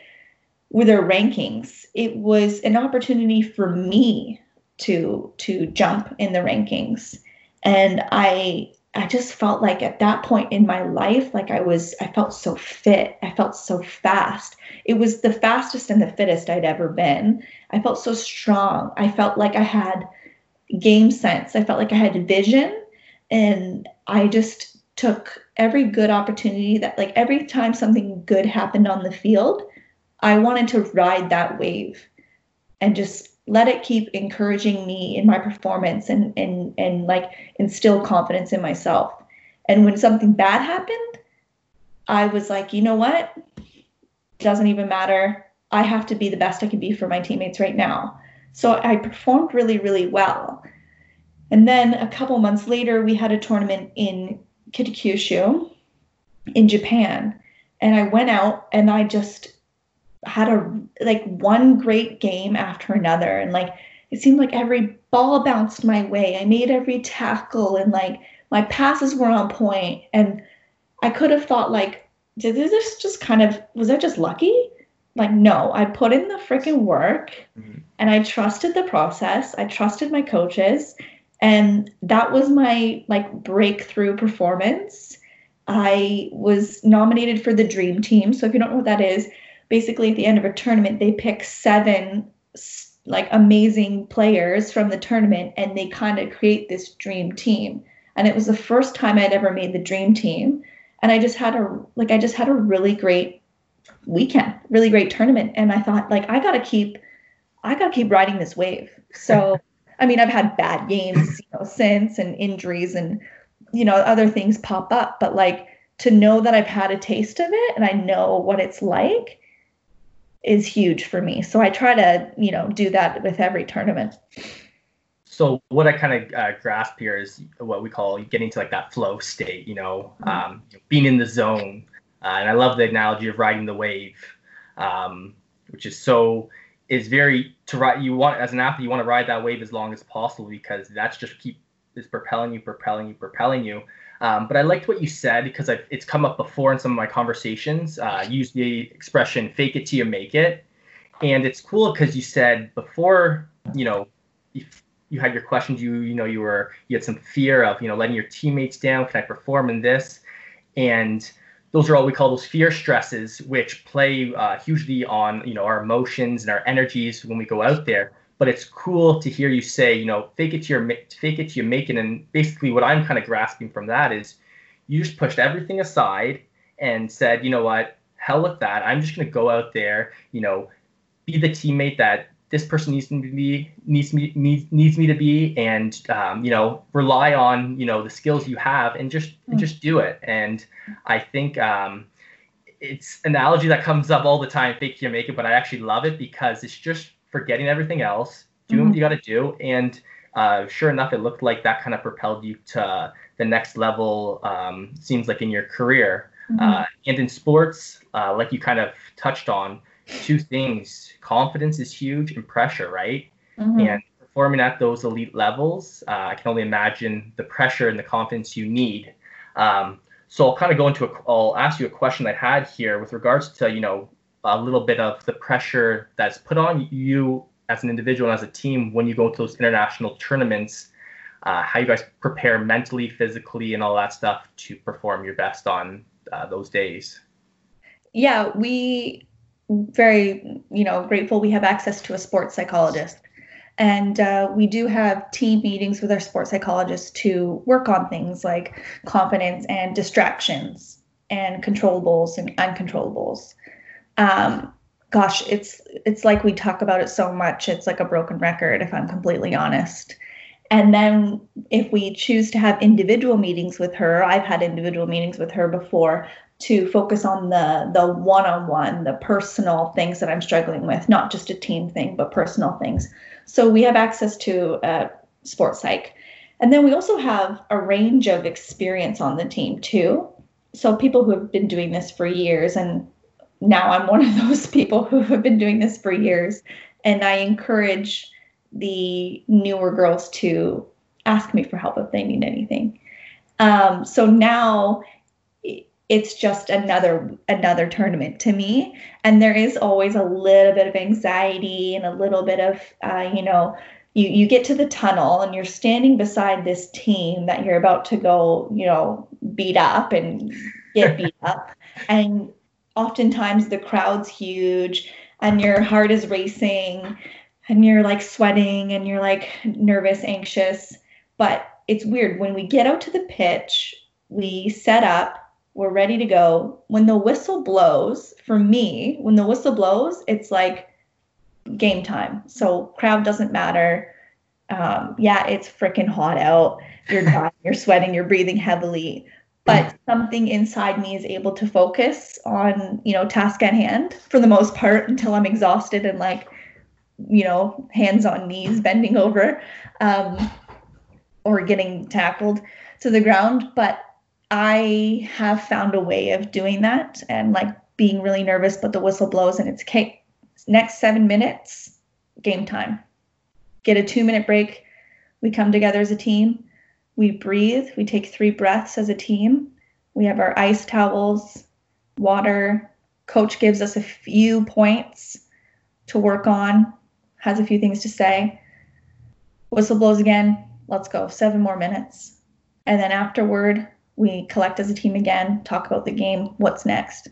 Speaker 2: with their rankings. It was an opportunity for me to to jump in the rankings. And i i just felt like at that point in my life like i was i felt so fit. I felt so fast. It was the fastest and the fittest i'd ever been. I felt so strong. I felt like i had game sense. I felt like i had vision. And i just took every good opportunity that like every time something good happened on the field I wanted to ride that wave and just let it keep encouraging me in my performance and and and like instill confidence in myself. And when something bad happened, I was like, you know what? Doesn't even matter. I have to be the best I can be for my teammates right now. So I performed really, really well. And then a couple months later, we had a tournament in Kitakyushu in Japan. And I went out and I just had a like one great game after another and like it seemed like every ball bounced my way. I made every tackle and like my passes were on point and i could have thought like did this just kind of was that just lucky? Like no i put in the freaking work mm-hmm. and i trusted the process i trusted my coaches and that was my like breakthrough performance. I was nominated for the dream team so if you don't know what that is basically at the end of a tournament they pick seven like amazing players from the tournament and they kind of create this dream team. And it was the first time i'd ever made the dream team. And i just had a like i just had a really great weekend really great tournament. And i thought like i gotta keep i gotta keep riding this wave. So i mean i've had bad games you know since and injuries and you know other things pop up. But like to know that I've had a taste of it and I know what it's like is huge for me. So I try to, you know, do that with every tournament.
Speaker 1: So what I kind of uh, grasp here is what we call getting to like that flow state, you know, mm-hmm. um, being in the zone. Uh, and I love the analogy of riding the wave, um, which is so is very to ride. You want as an athlete, you want to ride that wave as long as possible because that's just keep is propelling you, propelling you, propelling you. Um, but I liked what you said because it's come up before in some of my conversations. Uh, use the expression "fake it till you make it," and it's cool because you said before, you know, if you had your questions, you you know you were you had some fear of you know letting your teammates down. Can I perform in this? And those are all we call those fear stresses, which play uh, hugely on you know our emotions and our energies when we go out there but it's cool to hear you say, you know, fake it to your fake it to you make it. And basically, what I'm kind of grasping from that is, you just pushed everything aside and said, you know what, hell with that. I'm just gonna go out there, you know, be the teammate that this person needs me to be needs me needs needs me to be, and um, you know, rely on you know the skills you have and just mm. and just do it. And I think. Um, it's an analogy that comes up all the time, fake you make it, but I actually love it because it's just forgetting everything else, doing mm-hmm. what you got to do, and uh, sure enough, it looked like that kind of propelled you to the next level. Um, seems like in your career, mm-hmm. uh, and in sports, uh, like you kind of touched on, two things: confidence is huge, and pressure, right? Mm-hmm. And performing at those elite levels, uh, I can only imagine the pressure and the confidence you need. Um, so I'll kind of go into a, I'll ask you a question I had here with regards to you know a little bit of the pressure that's put on you as an individual and as a team when you go to those international tournaments, uh, how you guys prepare mentally, physically, and all that stuff to perform your best on uh, those days.
Speaker 2: Yeah, we very you know grateful we have access to a sports psychologist and uh, we do have team meetings with our sports psychologists to work on things like confidence and distractions and controllables and uncontrollables um, gosh, it's it's like we talk about it so much. It's like a broken record, if I'm completely honest. And then if we choose to have individual meetings with her, I've had individual meetings with her before to focus on the the one-on-one, the personal things that I'm struggling with, not just a team thing, but personal things. So we have access to uh, sports psych. And then we also have a range of experience on the team too. So people who have been doing this for years and now I'm one of those people who have been doing this for years. And I encourage the newer girls to ask me for help if they need anything. Um, so now it's just another another tournament to me and there is always a little bit of anxiety and a little bit of uh, you know you you get to the tunnel and you're standing beside this team that you're about to go you know beat up and get beat up and oftentimes the crowd's huge and your heart is racing and you're like sweating and you're like nervous, anxious. But it's weird when we get out to the pitch, we set up, we're ready to go. When the whistle blows, for me, when the whistle blows, it's like game time. So crowd doesn't matter. Um, yeah, it's freaking hot out. You're dying, you're sweating, you're breathing heavily but something inside me is able to focus on you know task at hand for the most part until i'm exhausted and like you know hands on knees bending over um, or getting tackled to the ground. But i have found a way of doing that and like being really nervous but the whistle blows and it's okay. Next seven minutes game time. Get a two minute break. We come together as a team we breathe, we take three breaths as a team. We have our ice towels, water. Coach gives us a few points to work on, has a few things to say. Whistle blows again. Let's go. Seven more minutes. And then afterward, we collect as a team again, talk about the game, what's next.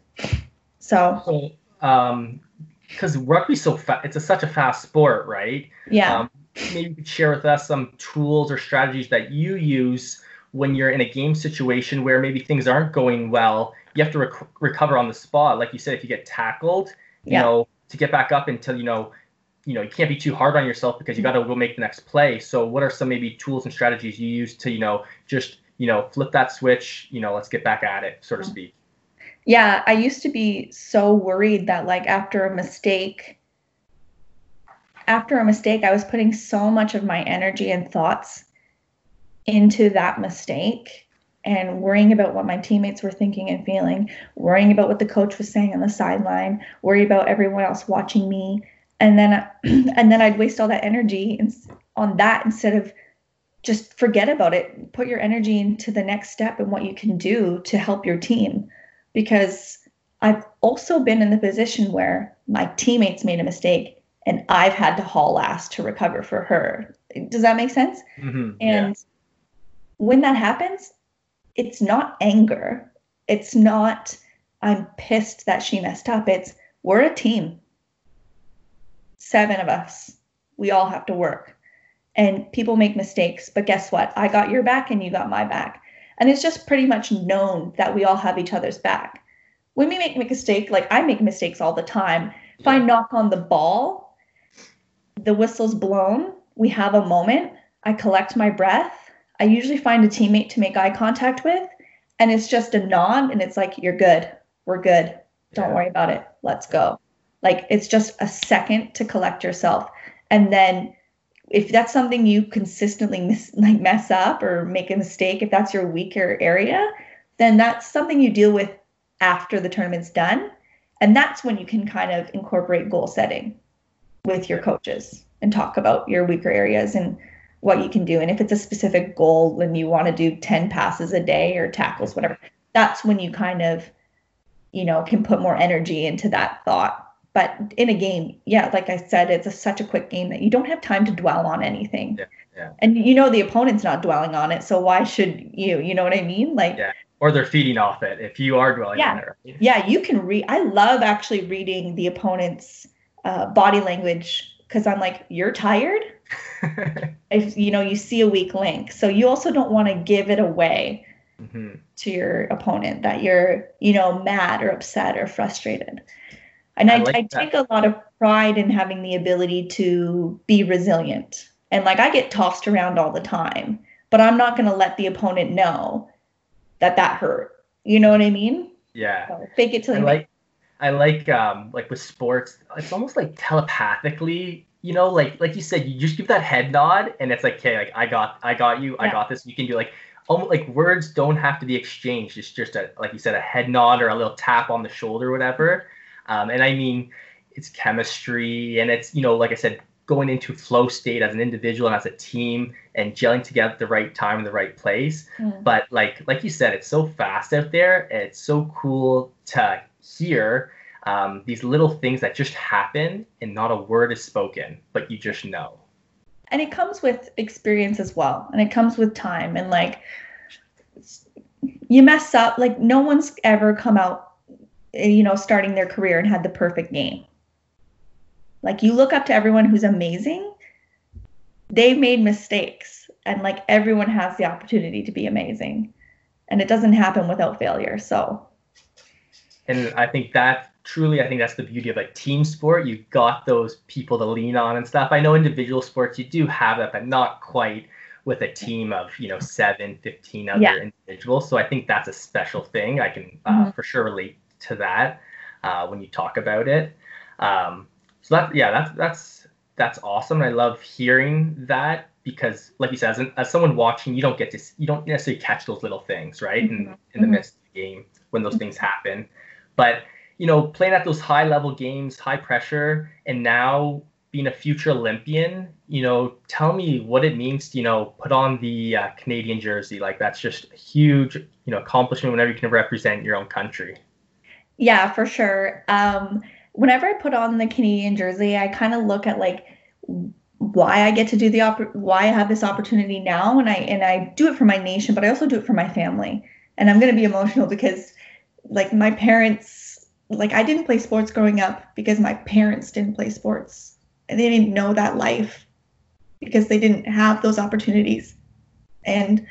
Speaker 2: So,
Speaker 1: so um, because rugby's so fa- it's a, such a fast sport, right?
Speaker 2: Yeah. Um,
Speaker 1: maybe you could share with us some tools or strategies that you use when you're in a game situation where maybe things aren't going well. You have to rec- recover on the spot, like you said. If you get tackled, you yeah. know, to get back up until you know, you know, you can't be too hard on yourself because you mm-hmm. got to go make the next play. So, what are some maybe tools and strategies you use to, you know, just you know, flip that switch, you know, let's get back at it, so to speak.
Speaker 2: Yeah, I used to be so worried that like after a mistake, after a mistake, I was putting so much of my energy and thoughts into that mistake and worrying about what my teammates were thinking and feeling, worrying about what the coach was saying on the sideline, worry about everyone else watching me, and then and then I'd waste all that energy on that instead of just forget about it. Put your energy into the next step and what you can do to help your team. Because I've also been in the position where my teammates made a mistake and I've had to haul ass to recover for her. Does that make sense?
Speaker 1: Mm-hmm,
Speaker 2: and
Speaker 1: yeah.
Speaker 2: when that happens, it's not anger. It's not, I'm pissed that she messed up. It's, we're a team. Seven of us. We all have to work. And people make mistakes, but guess what? I got your back and you got my back. And it's just pretty much known that we all have each other's back. When we make a mistake, like I make mistakes all the time. If I knock on the ball, the whistle's blown, we have a moment, I collect my breath. I usually find a teammate to make eye contact with, and it's just a nod, and it's like, you're good. We're good. Don't
Speaker 1: Yeah.
Speaker 2: worry about it. Let's go. Like it's just a second to collect yourself. And then if that's something you consistently miss, like mess up or make a mistake, if that's your weaker area, then that's something you deal with after the tournament's done. And that's when you can kind of incorporate goal setting with your coaches and talk about your weaker areas and what you can do. And if it's a specific goal and you want to do 10 passes a day or tackles, whatever, that's when you kind of, you know, can put more energy into that thought. But in a game, yeah, like I said, it's a, such a quick game that you don't have time to dwell on anything.
Speaker 1: Yeah, yeah.
Speaker 2: And you know the opponent's not dwelling on it, so why should you? You know what I mean? Like
Speaker 1: Yeah. Or they're feeding off it if you are dwelling on it. Right?
Speaker 2: yeah, you can read. I love actually reading the opponent's uh, body language because I'm like, you're tired. If you know you see a weak link, so you also don't want to give it away
Speaker 1: Mhm.
Speaker 2: to your opponent that you're you know mad or upset or frustrated. And
Speaker 1: I
Speaker 2: I,
Speaker 1: like
Speaker 2: I take a lot of pride in having the ability to be resilient. And like I get tossed around all the time, but I'm not going to let the opponent know that that hurt. You know what I mean?
Speaker 1: Yeah.
Speaker 2: So fake it till
Speaker 1: I
Speaker 2: you
Speaker 1: like I like um like with sports, it's almost like telepathically, you know, like like you said, you just give that head nod and it's like, okay, like I got I got you, I got this. You can do like almost like words don't have to be exchanged. It's just a like you said, a head nod or a little tap on the shoulder, or whatever. Um, and I mean it's chemistry and it's, you know, like I said, going into flow state as an individual and as a team and gelling together at the right time in the right place
Speaker 2: Mm.
Speaker 1: but like like you said it's so fast out there it's so cool to hear um, these little things that just happen and not a word is spoken but you just know.
Speaker 2: And it comes with experience as well and it comes with time and like you mess up like no one's ever come out eh, you know starting their career and had the perfect game. Like you look up to everyone who's amazing they've made mistakes and like everyone has the opportunity to be amazing and it doesn't happen without failure so
Speaker 1: and i think that truly i think that's the beauty of like team sport you got those people to lean on and stuff i know individual sports you do have that but not quite with a team of you know 7 15 other
Speaker 2: Yeah.
Speaker 1: individuals so i think that's a special thing i can uh,
Speaker 2: Mhm.
Speaker 1: for sure relate to that uh, when you talk about it um, so that yeah that's that's that's awesome i love hearing that because like you said as, an, as someone watching you don't get to you don't necessarily catch those little things right in,
Speaker 2: Mhm.
Speaker 1: in the
Speaker 2: Mhm.
Speaker 1: midst of the game when those things happen but you know playing at those high level games high pressure and now being a future olympian you know tell me what it means to you know put on the uh, canadian jersey like that's just a huge you know accomplishment whenever you can represent your own country
Speaker 2: Yeah, for sure. Um, whenever I put on the Canadian jersey, I kind of look at like why I get to do the opp- why I have this opportunity now, and I and I do it for my nation, but I also do it for my family. And I'm gonna be emotional because like my parents, like I didn't play sports growing up because my parents didn't play sports, and they didn't know that life because they didn't have those opportunities, and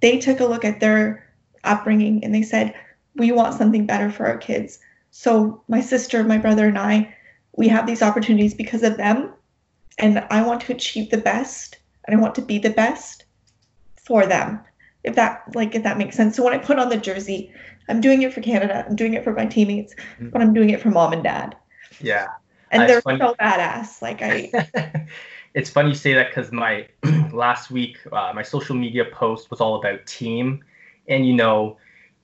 Speaker 2: they took a look at their upbringing and they said we want something better for our kids. So my sister, my brother, and I, we have these opportunities because of them. And I want to achieve the best and I want to be the best for them. if that like if that makes sense. So when I put on the jersey, I'm doing it for Canada. I'm doing it for my teammates, mm-hmm. but I'm doing it for mom and dad.
Speaker 1: Yeah.
Speaker 2: And they're funny. so badass. Like I.
Speaker 1: it's funny you say that because my last week uh, my social media post was all about team, and you know,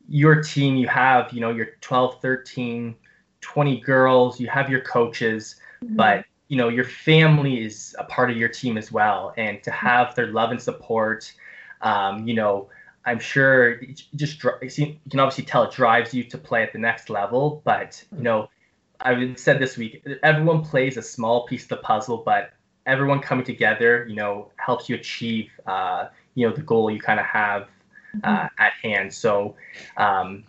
Speaker 1: your team you have you know your 12, 13, 20 girls. You have your coaches, mm-hmm. but you know your family is a part of your team as well and to have their love and support um, you know i'm sure it just you can obviously tell it drives you to play at the next level but you know i said this week everyone plays a small piece of the puzzle but everyone coming together you know helps you achieve uh, you know the goal you kind of have uh, mm-hmm. at hand. So um,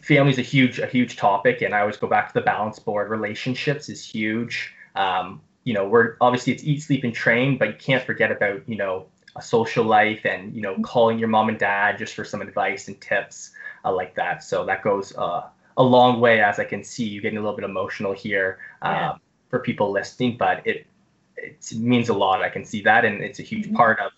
Speaker 1: family is a huge a huge topic and i always go back to the balance board. Relationships is huge. Um, you know, we're obviously it's eat, sleep, and train, but you can't forget about you know a social life and you know mm-hmm. calling your mom and dad just for some advice and tips uh, like that. So that goes uh, a long way, as I can see you getting a little bit emotional here yeah. Um, for people listening, but it it means a lot. I can see that, and it's a huge mm-hmm. part of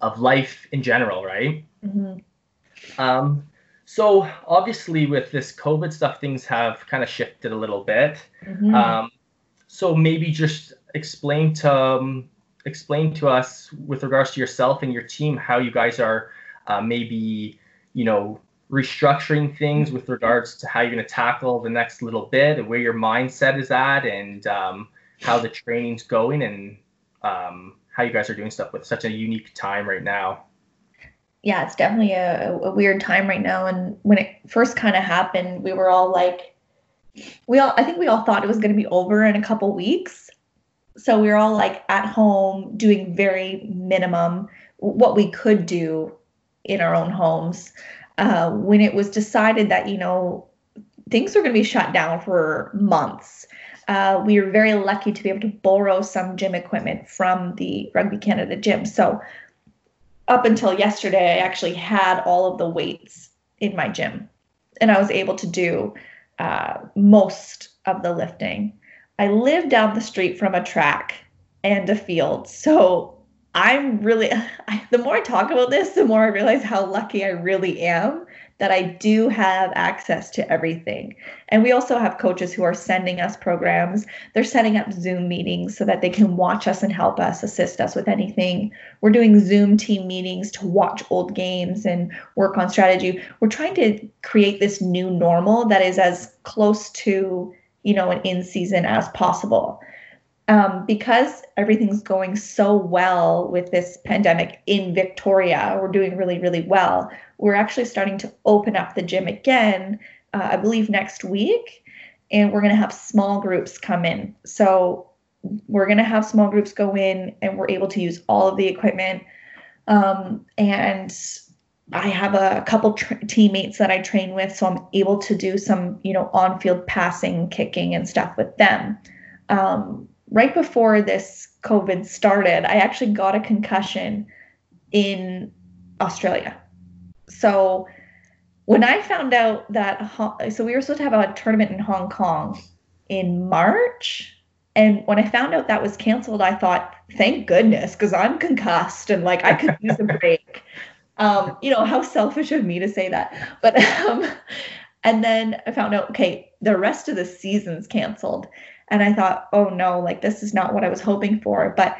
Speaker 1: of life in general, right? Mm-hmm. Um, so obviously, with this COVID stuff, things have kind of shifted a little bit. Mm-hmm. Um, so maybe just explain to um, explain to us with regards to yourself and your team how you guys are uh, maybe you know restructuring things with regards to how you're going to tackle the next little bit and where your mindset is at and um, how the training's going and um, how you guys are doing stuff with such a unique time right now
Speaker 2: yeah it's definitely a, a weird time right now and when it first kind of happened we were all like we all I think we all thought it was going to be over in a couple weeks. So we were all like at home doing very minimum what we could do in our own homes. Uh, when it was decided that you know things were going to be shut down for months, uh, we were very lucky to be able to borrow some gym equipment from the Rugby Canada gym. So up until yesterday, I actually had all of the weights in my gym, and I was able to do uh, most of the lifting. I live down the street from a track and a field. So I'm really, I, the more I talk about this, the more I realize how lucky I really am that I do have access to everything. And we also have coaches who are sending us programs. They're setting up Zoom meetings so that they can watch us and help us, assist us with anything. We're doing Zoom team meetings to watch old games and work on strategy. We're trying to create this new normal that is as close to, you know, an in season as possible. Um, because everything's going so well with this pandemic in Victoria, we're doing really, really well we're actually starting to open up the gym again, uh, I believe next week, and we're going to have small groups come in. So we're going to have small groups go in, and we're able to use all of the equipment. Um, and I have a couple teammates that I train with, so I'm able to do some, you know, on-field passing, kicking, and stuff with them. Um, right before this COVID started, I actually got a concussion in Australia so when I found out that, so we were supposed to have a tournament in Hong Kong in March. And when I found out that was canceled, I thought, thank goodness, because I'm concussed and like I could use a break. Um, you know, how selfish of me to say that. But, um, and then I found out, okay, the rest of the season's canceled. And I thought, oh no, like this is not what I was hoping for. But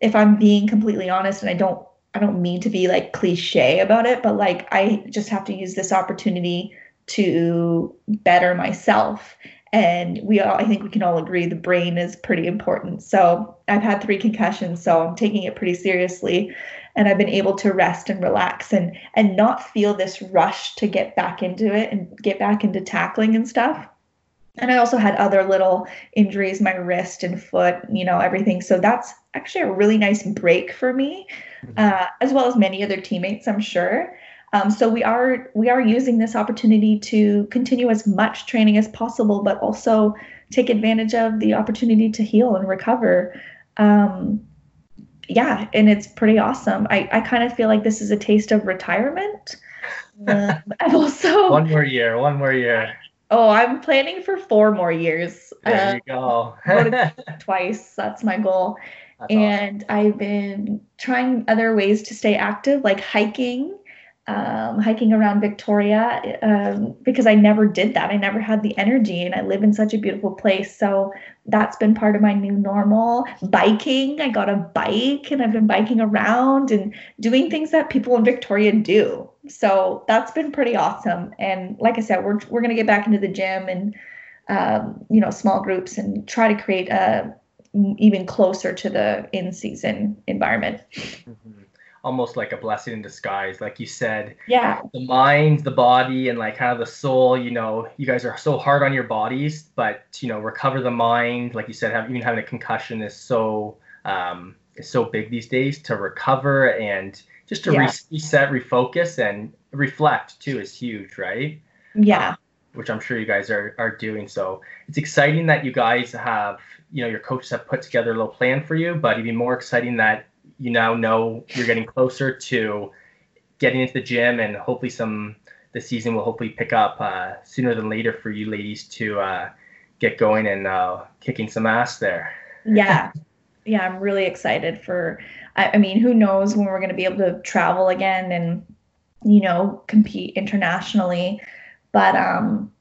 Speaker 2: if I'm being completely honest and I don't I don't mean to be like cliche about it, but like I just have to use this opportunity to better myself. And we all, I think we can all agree the brain is pretty important. So I've had three concussions, so I'm taking it pretty seriously. And I've been able to rest and relax and and not feel this rush to get back into it and get back into tackling and stuff. And I also had other little injuries, my wrist and foot, you know, everything. So that's actually a really nice break for me Mm-hmm. uh, as well as many other teammates, I'm sure. Um, so we are we are using this opportunity to continue as much training as possible, but also take advantage of the opportunity to heal and recover. Um, yeah, and it's pretty awesome. I, I kind of feel like this is a taste of retirement. Um, I've also
Speaker 1: one more year, one more year.
Speaker 2: Oh, I'm planning for four more years.
Speaker 1: There uh, you go.
Speaker 2: twice. That's my goal. That's and awesome. I've been trying other ways to stay active, like hiking. Um, hiking around Victoria um, because I never did that. I never had the energy, and I live in such a beautiful place. So that's been part of my new normal. Biking, I got a bike and I've been biking around and doing things that people in Victoria do. So that's been pretty awesome. And like I said, we're, we're going to get back into the gym and, um, you know, small groups and try to create a even closer to the in season environment. Mm-hmm
Speaker 1: almost like a blessing in disguise like you said.
Speaker 2: Yeah.
Speaker 1: The mind the body and like kind of the soul you know you guys are so hard on your bodies but you know recover the mind like you said have, even having a concussion is so um is so big these days to recover and just to yeah. reset refocus and reflect too is huge right?
Speaker 2: Yeah. Um,
Speaker 1: which i'm sure you guys are are doing. So it's exciting that you guys have you know your coaches have put together a little plan for you but even more exciting that you now know you're getting closer to getting into the gym and hopefully some the season will hopefully pick up uh, sooner than later for you ladies to uh, get going and uh, kicking some ass there.
Speaker 2: Yeah. Yeah, I'm really excited for. I, I mean, who knows when we're going to be able to travel again and, you know, compete internationally. But, um,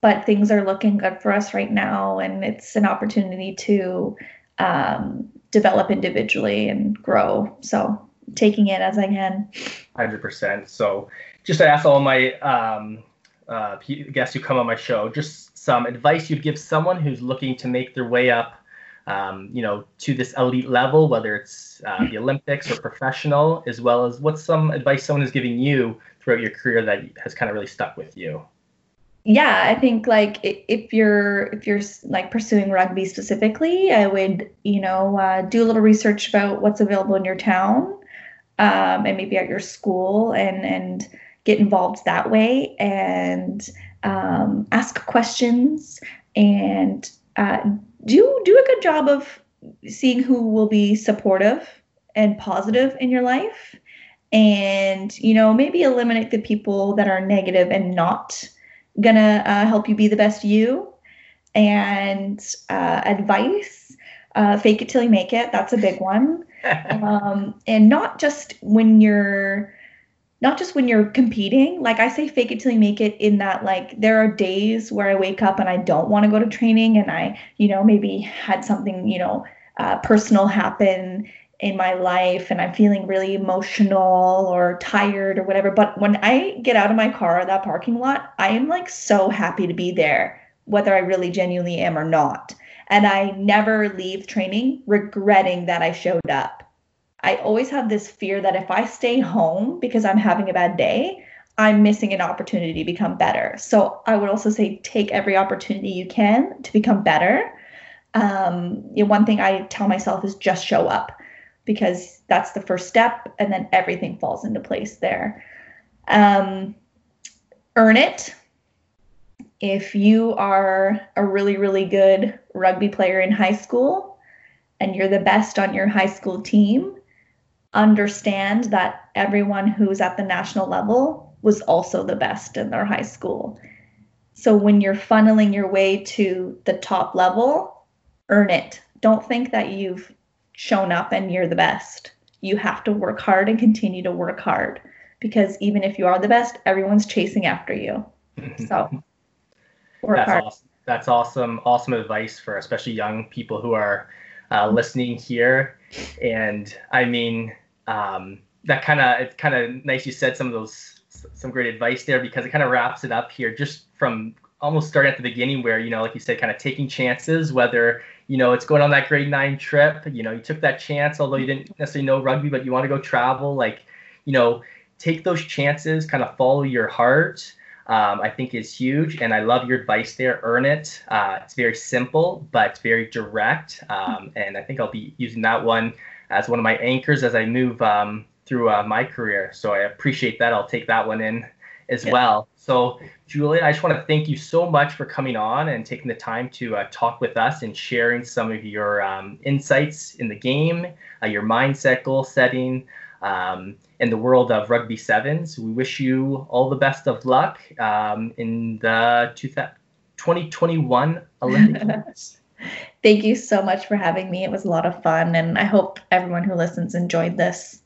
Speaker 2: but things are looking good for us right now. And it's an opportunity to, um, develop individually and grow. So taking it as I can.
Speaker 1: 100%. So just to ask all my um, uh, guests who come on my show, just some advice you'd give someone who's looking to make their way up, um, you know, to this elite level, whether it's uh, the Olympics or professional, as well as what's some advice someone is giving you throughout your career that has kind of really stuck with you?
Speaker 2: Yeah i think like if you're if you're like pursuing rugby specifically i would you know uh, do a little research about what's available in your town um, and maybe at your school and and get involved that way and um, ask questions and uh, do do a good job of seeing who will be supportive and positive in your life and you know maybe eliminate the people that are negative and not gonna uh, help you be the best you and uh, advice uh, fake it till you make it. That's a big one. Um, and not just when you're not just when you're competing. Like i say fake it till you make it in that like there are days where i wake up and i don't want to go to training and i you know maybe had something you know uh, personal happen in my life and I'm feeling really emotional or tired or whatever. But when I get out of my car, or that parking lot, I am like so happy to be there, whether I really genuinely am or not. And I never leave training regretting that I showed up. I always have this fear that if I stay home because I'm having a bad day, I'm missing an opportunity to become better. So I would also say take every opportunity you can to become better. Um, you know, one thing I tell myself is just show up because that's the first step and then everything falls into place there. Um, earn it. If you are a really really good rugby player in high school and you're the best on your high school team understand that everyone who's at the national level was also the best in their high school. So when you're funneling your way to the top level earn it. Don't think that you've shown up and you're the best. You have to work hard and continue to work hard because even if you are the best, everyone's chasing after you. So
Speaker 1: work That's hard. Awesome. That's awesome. Awesome advice for especially young people who are uh, listening here. And I mean, um, that kind of it's kind of nice you said some of those some great advice there because it kind of wraps it up here just from almost starting at the beginning where you know like you said kind of taking chances whether you know, it's going on that grade nine trip. You know, you took that chance, although you didn't necessarily know rugby, but you want to go travel. Like, you know, take those chances, kind of follow your heart. Um, I think is huge, and I love your advice there. Earn it. Uh, it's very simple, but very direct, um, and I think I'll be using that one as one of my anchors as I move um, through uh, my career. So I appreciate that. I'll take that one in as yeah. well. So, Julia, I just want to thank you so much for coming on and taking the time to uh, talk with us and sharing some of your um, insights in the game, uh, your mindset, goal setting, um, in the world of rugby sevens. We wish you all the best of luck um, in the 2021 Olympics.
Speaker 2: Thank you so much for having me. It was a lot of fun, and I hope everyone who listens enjoyed this.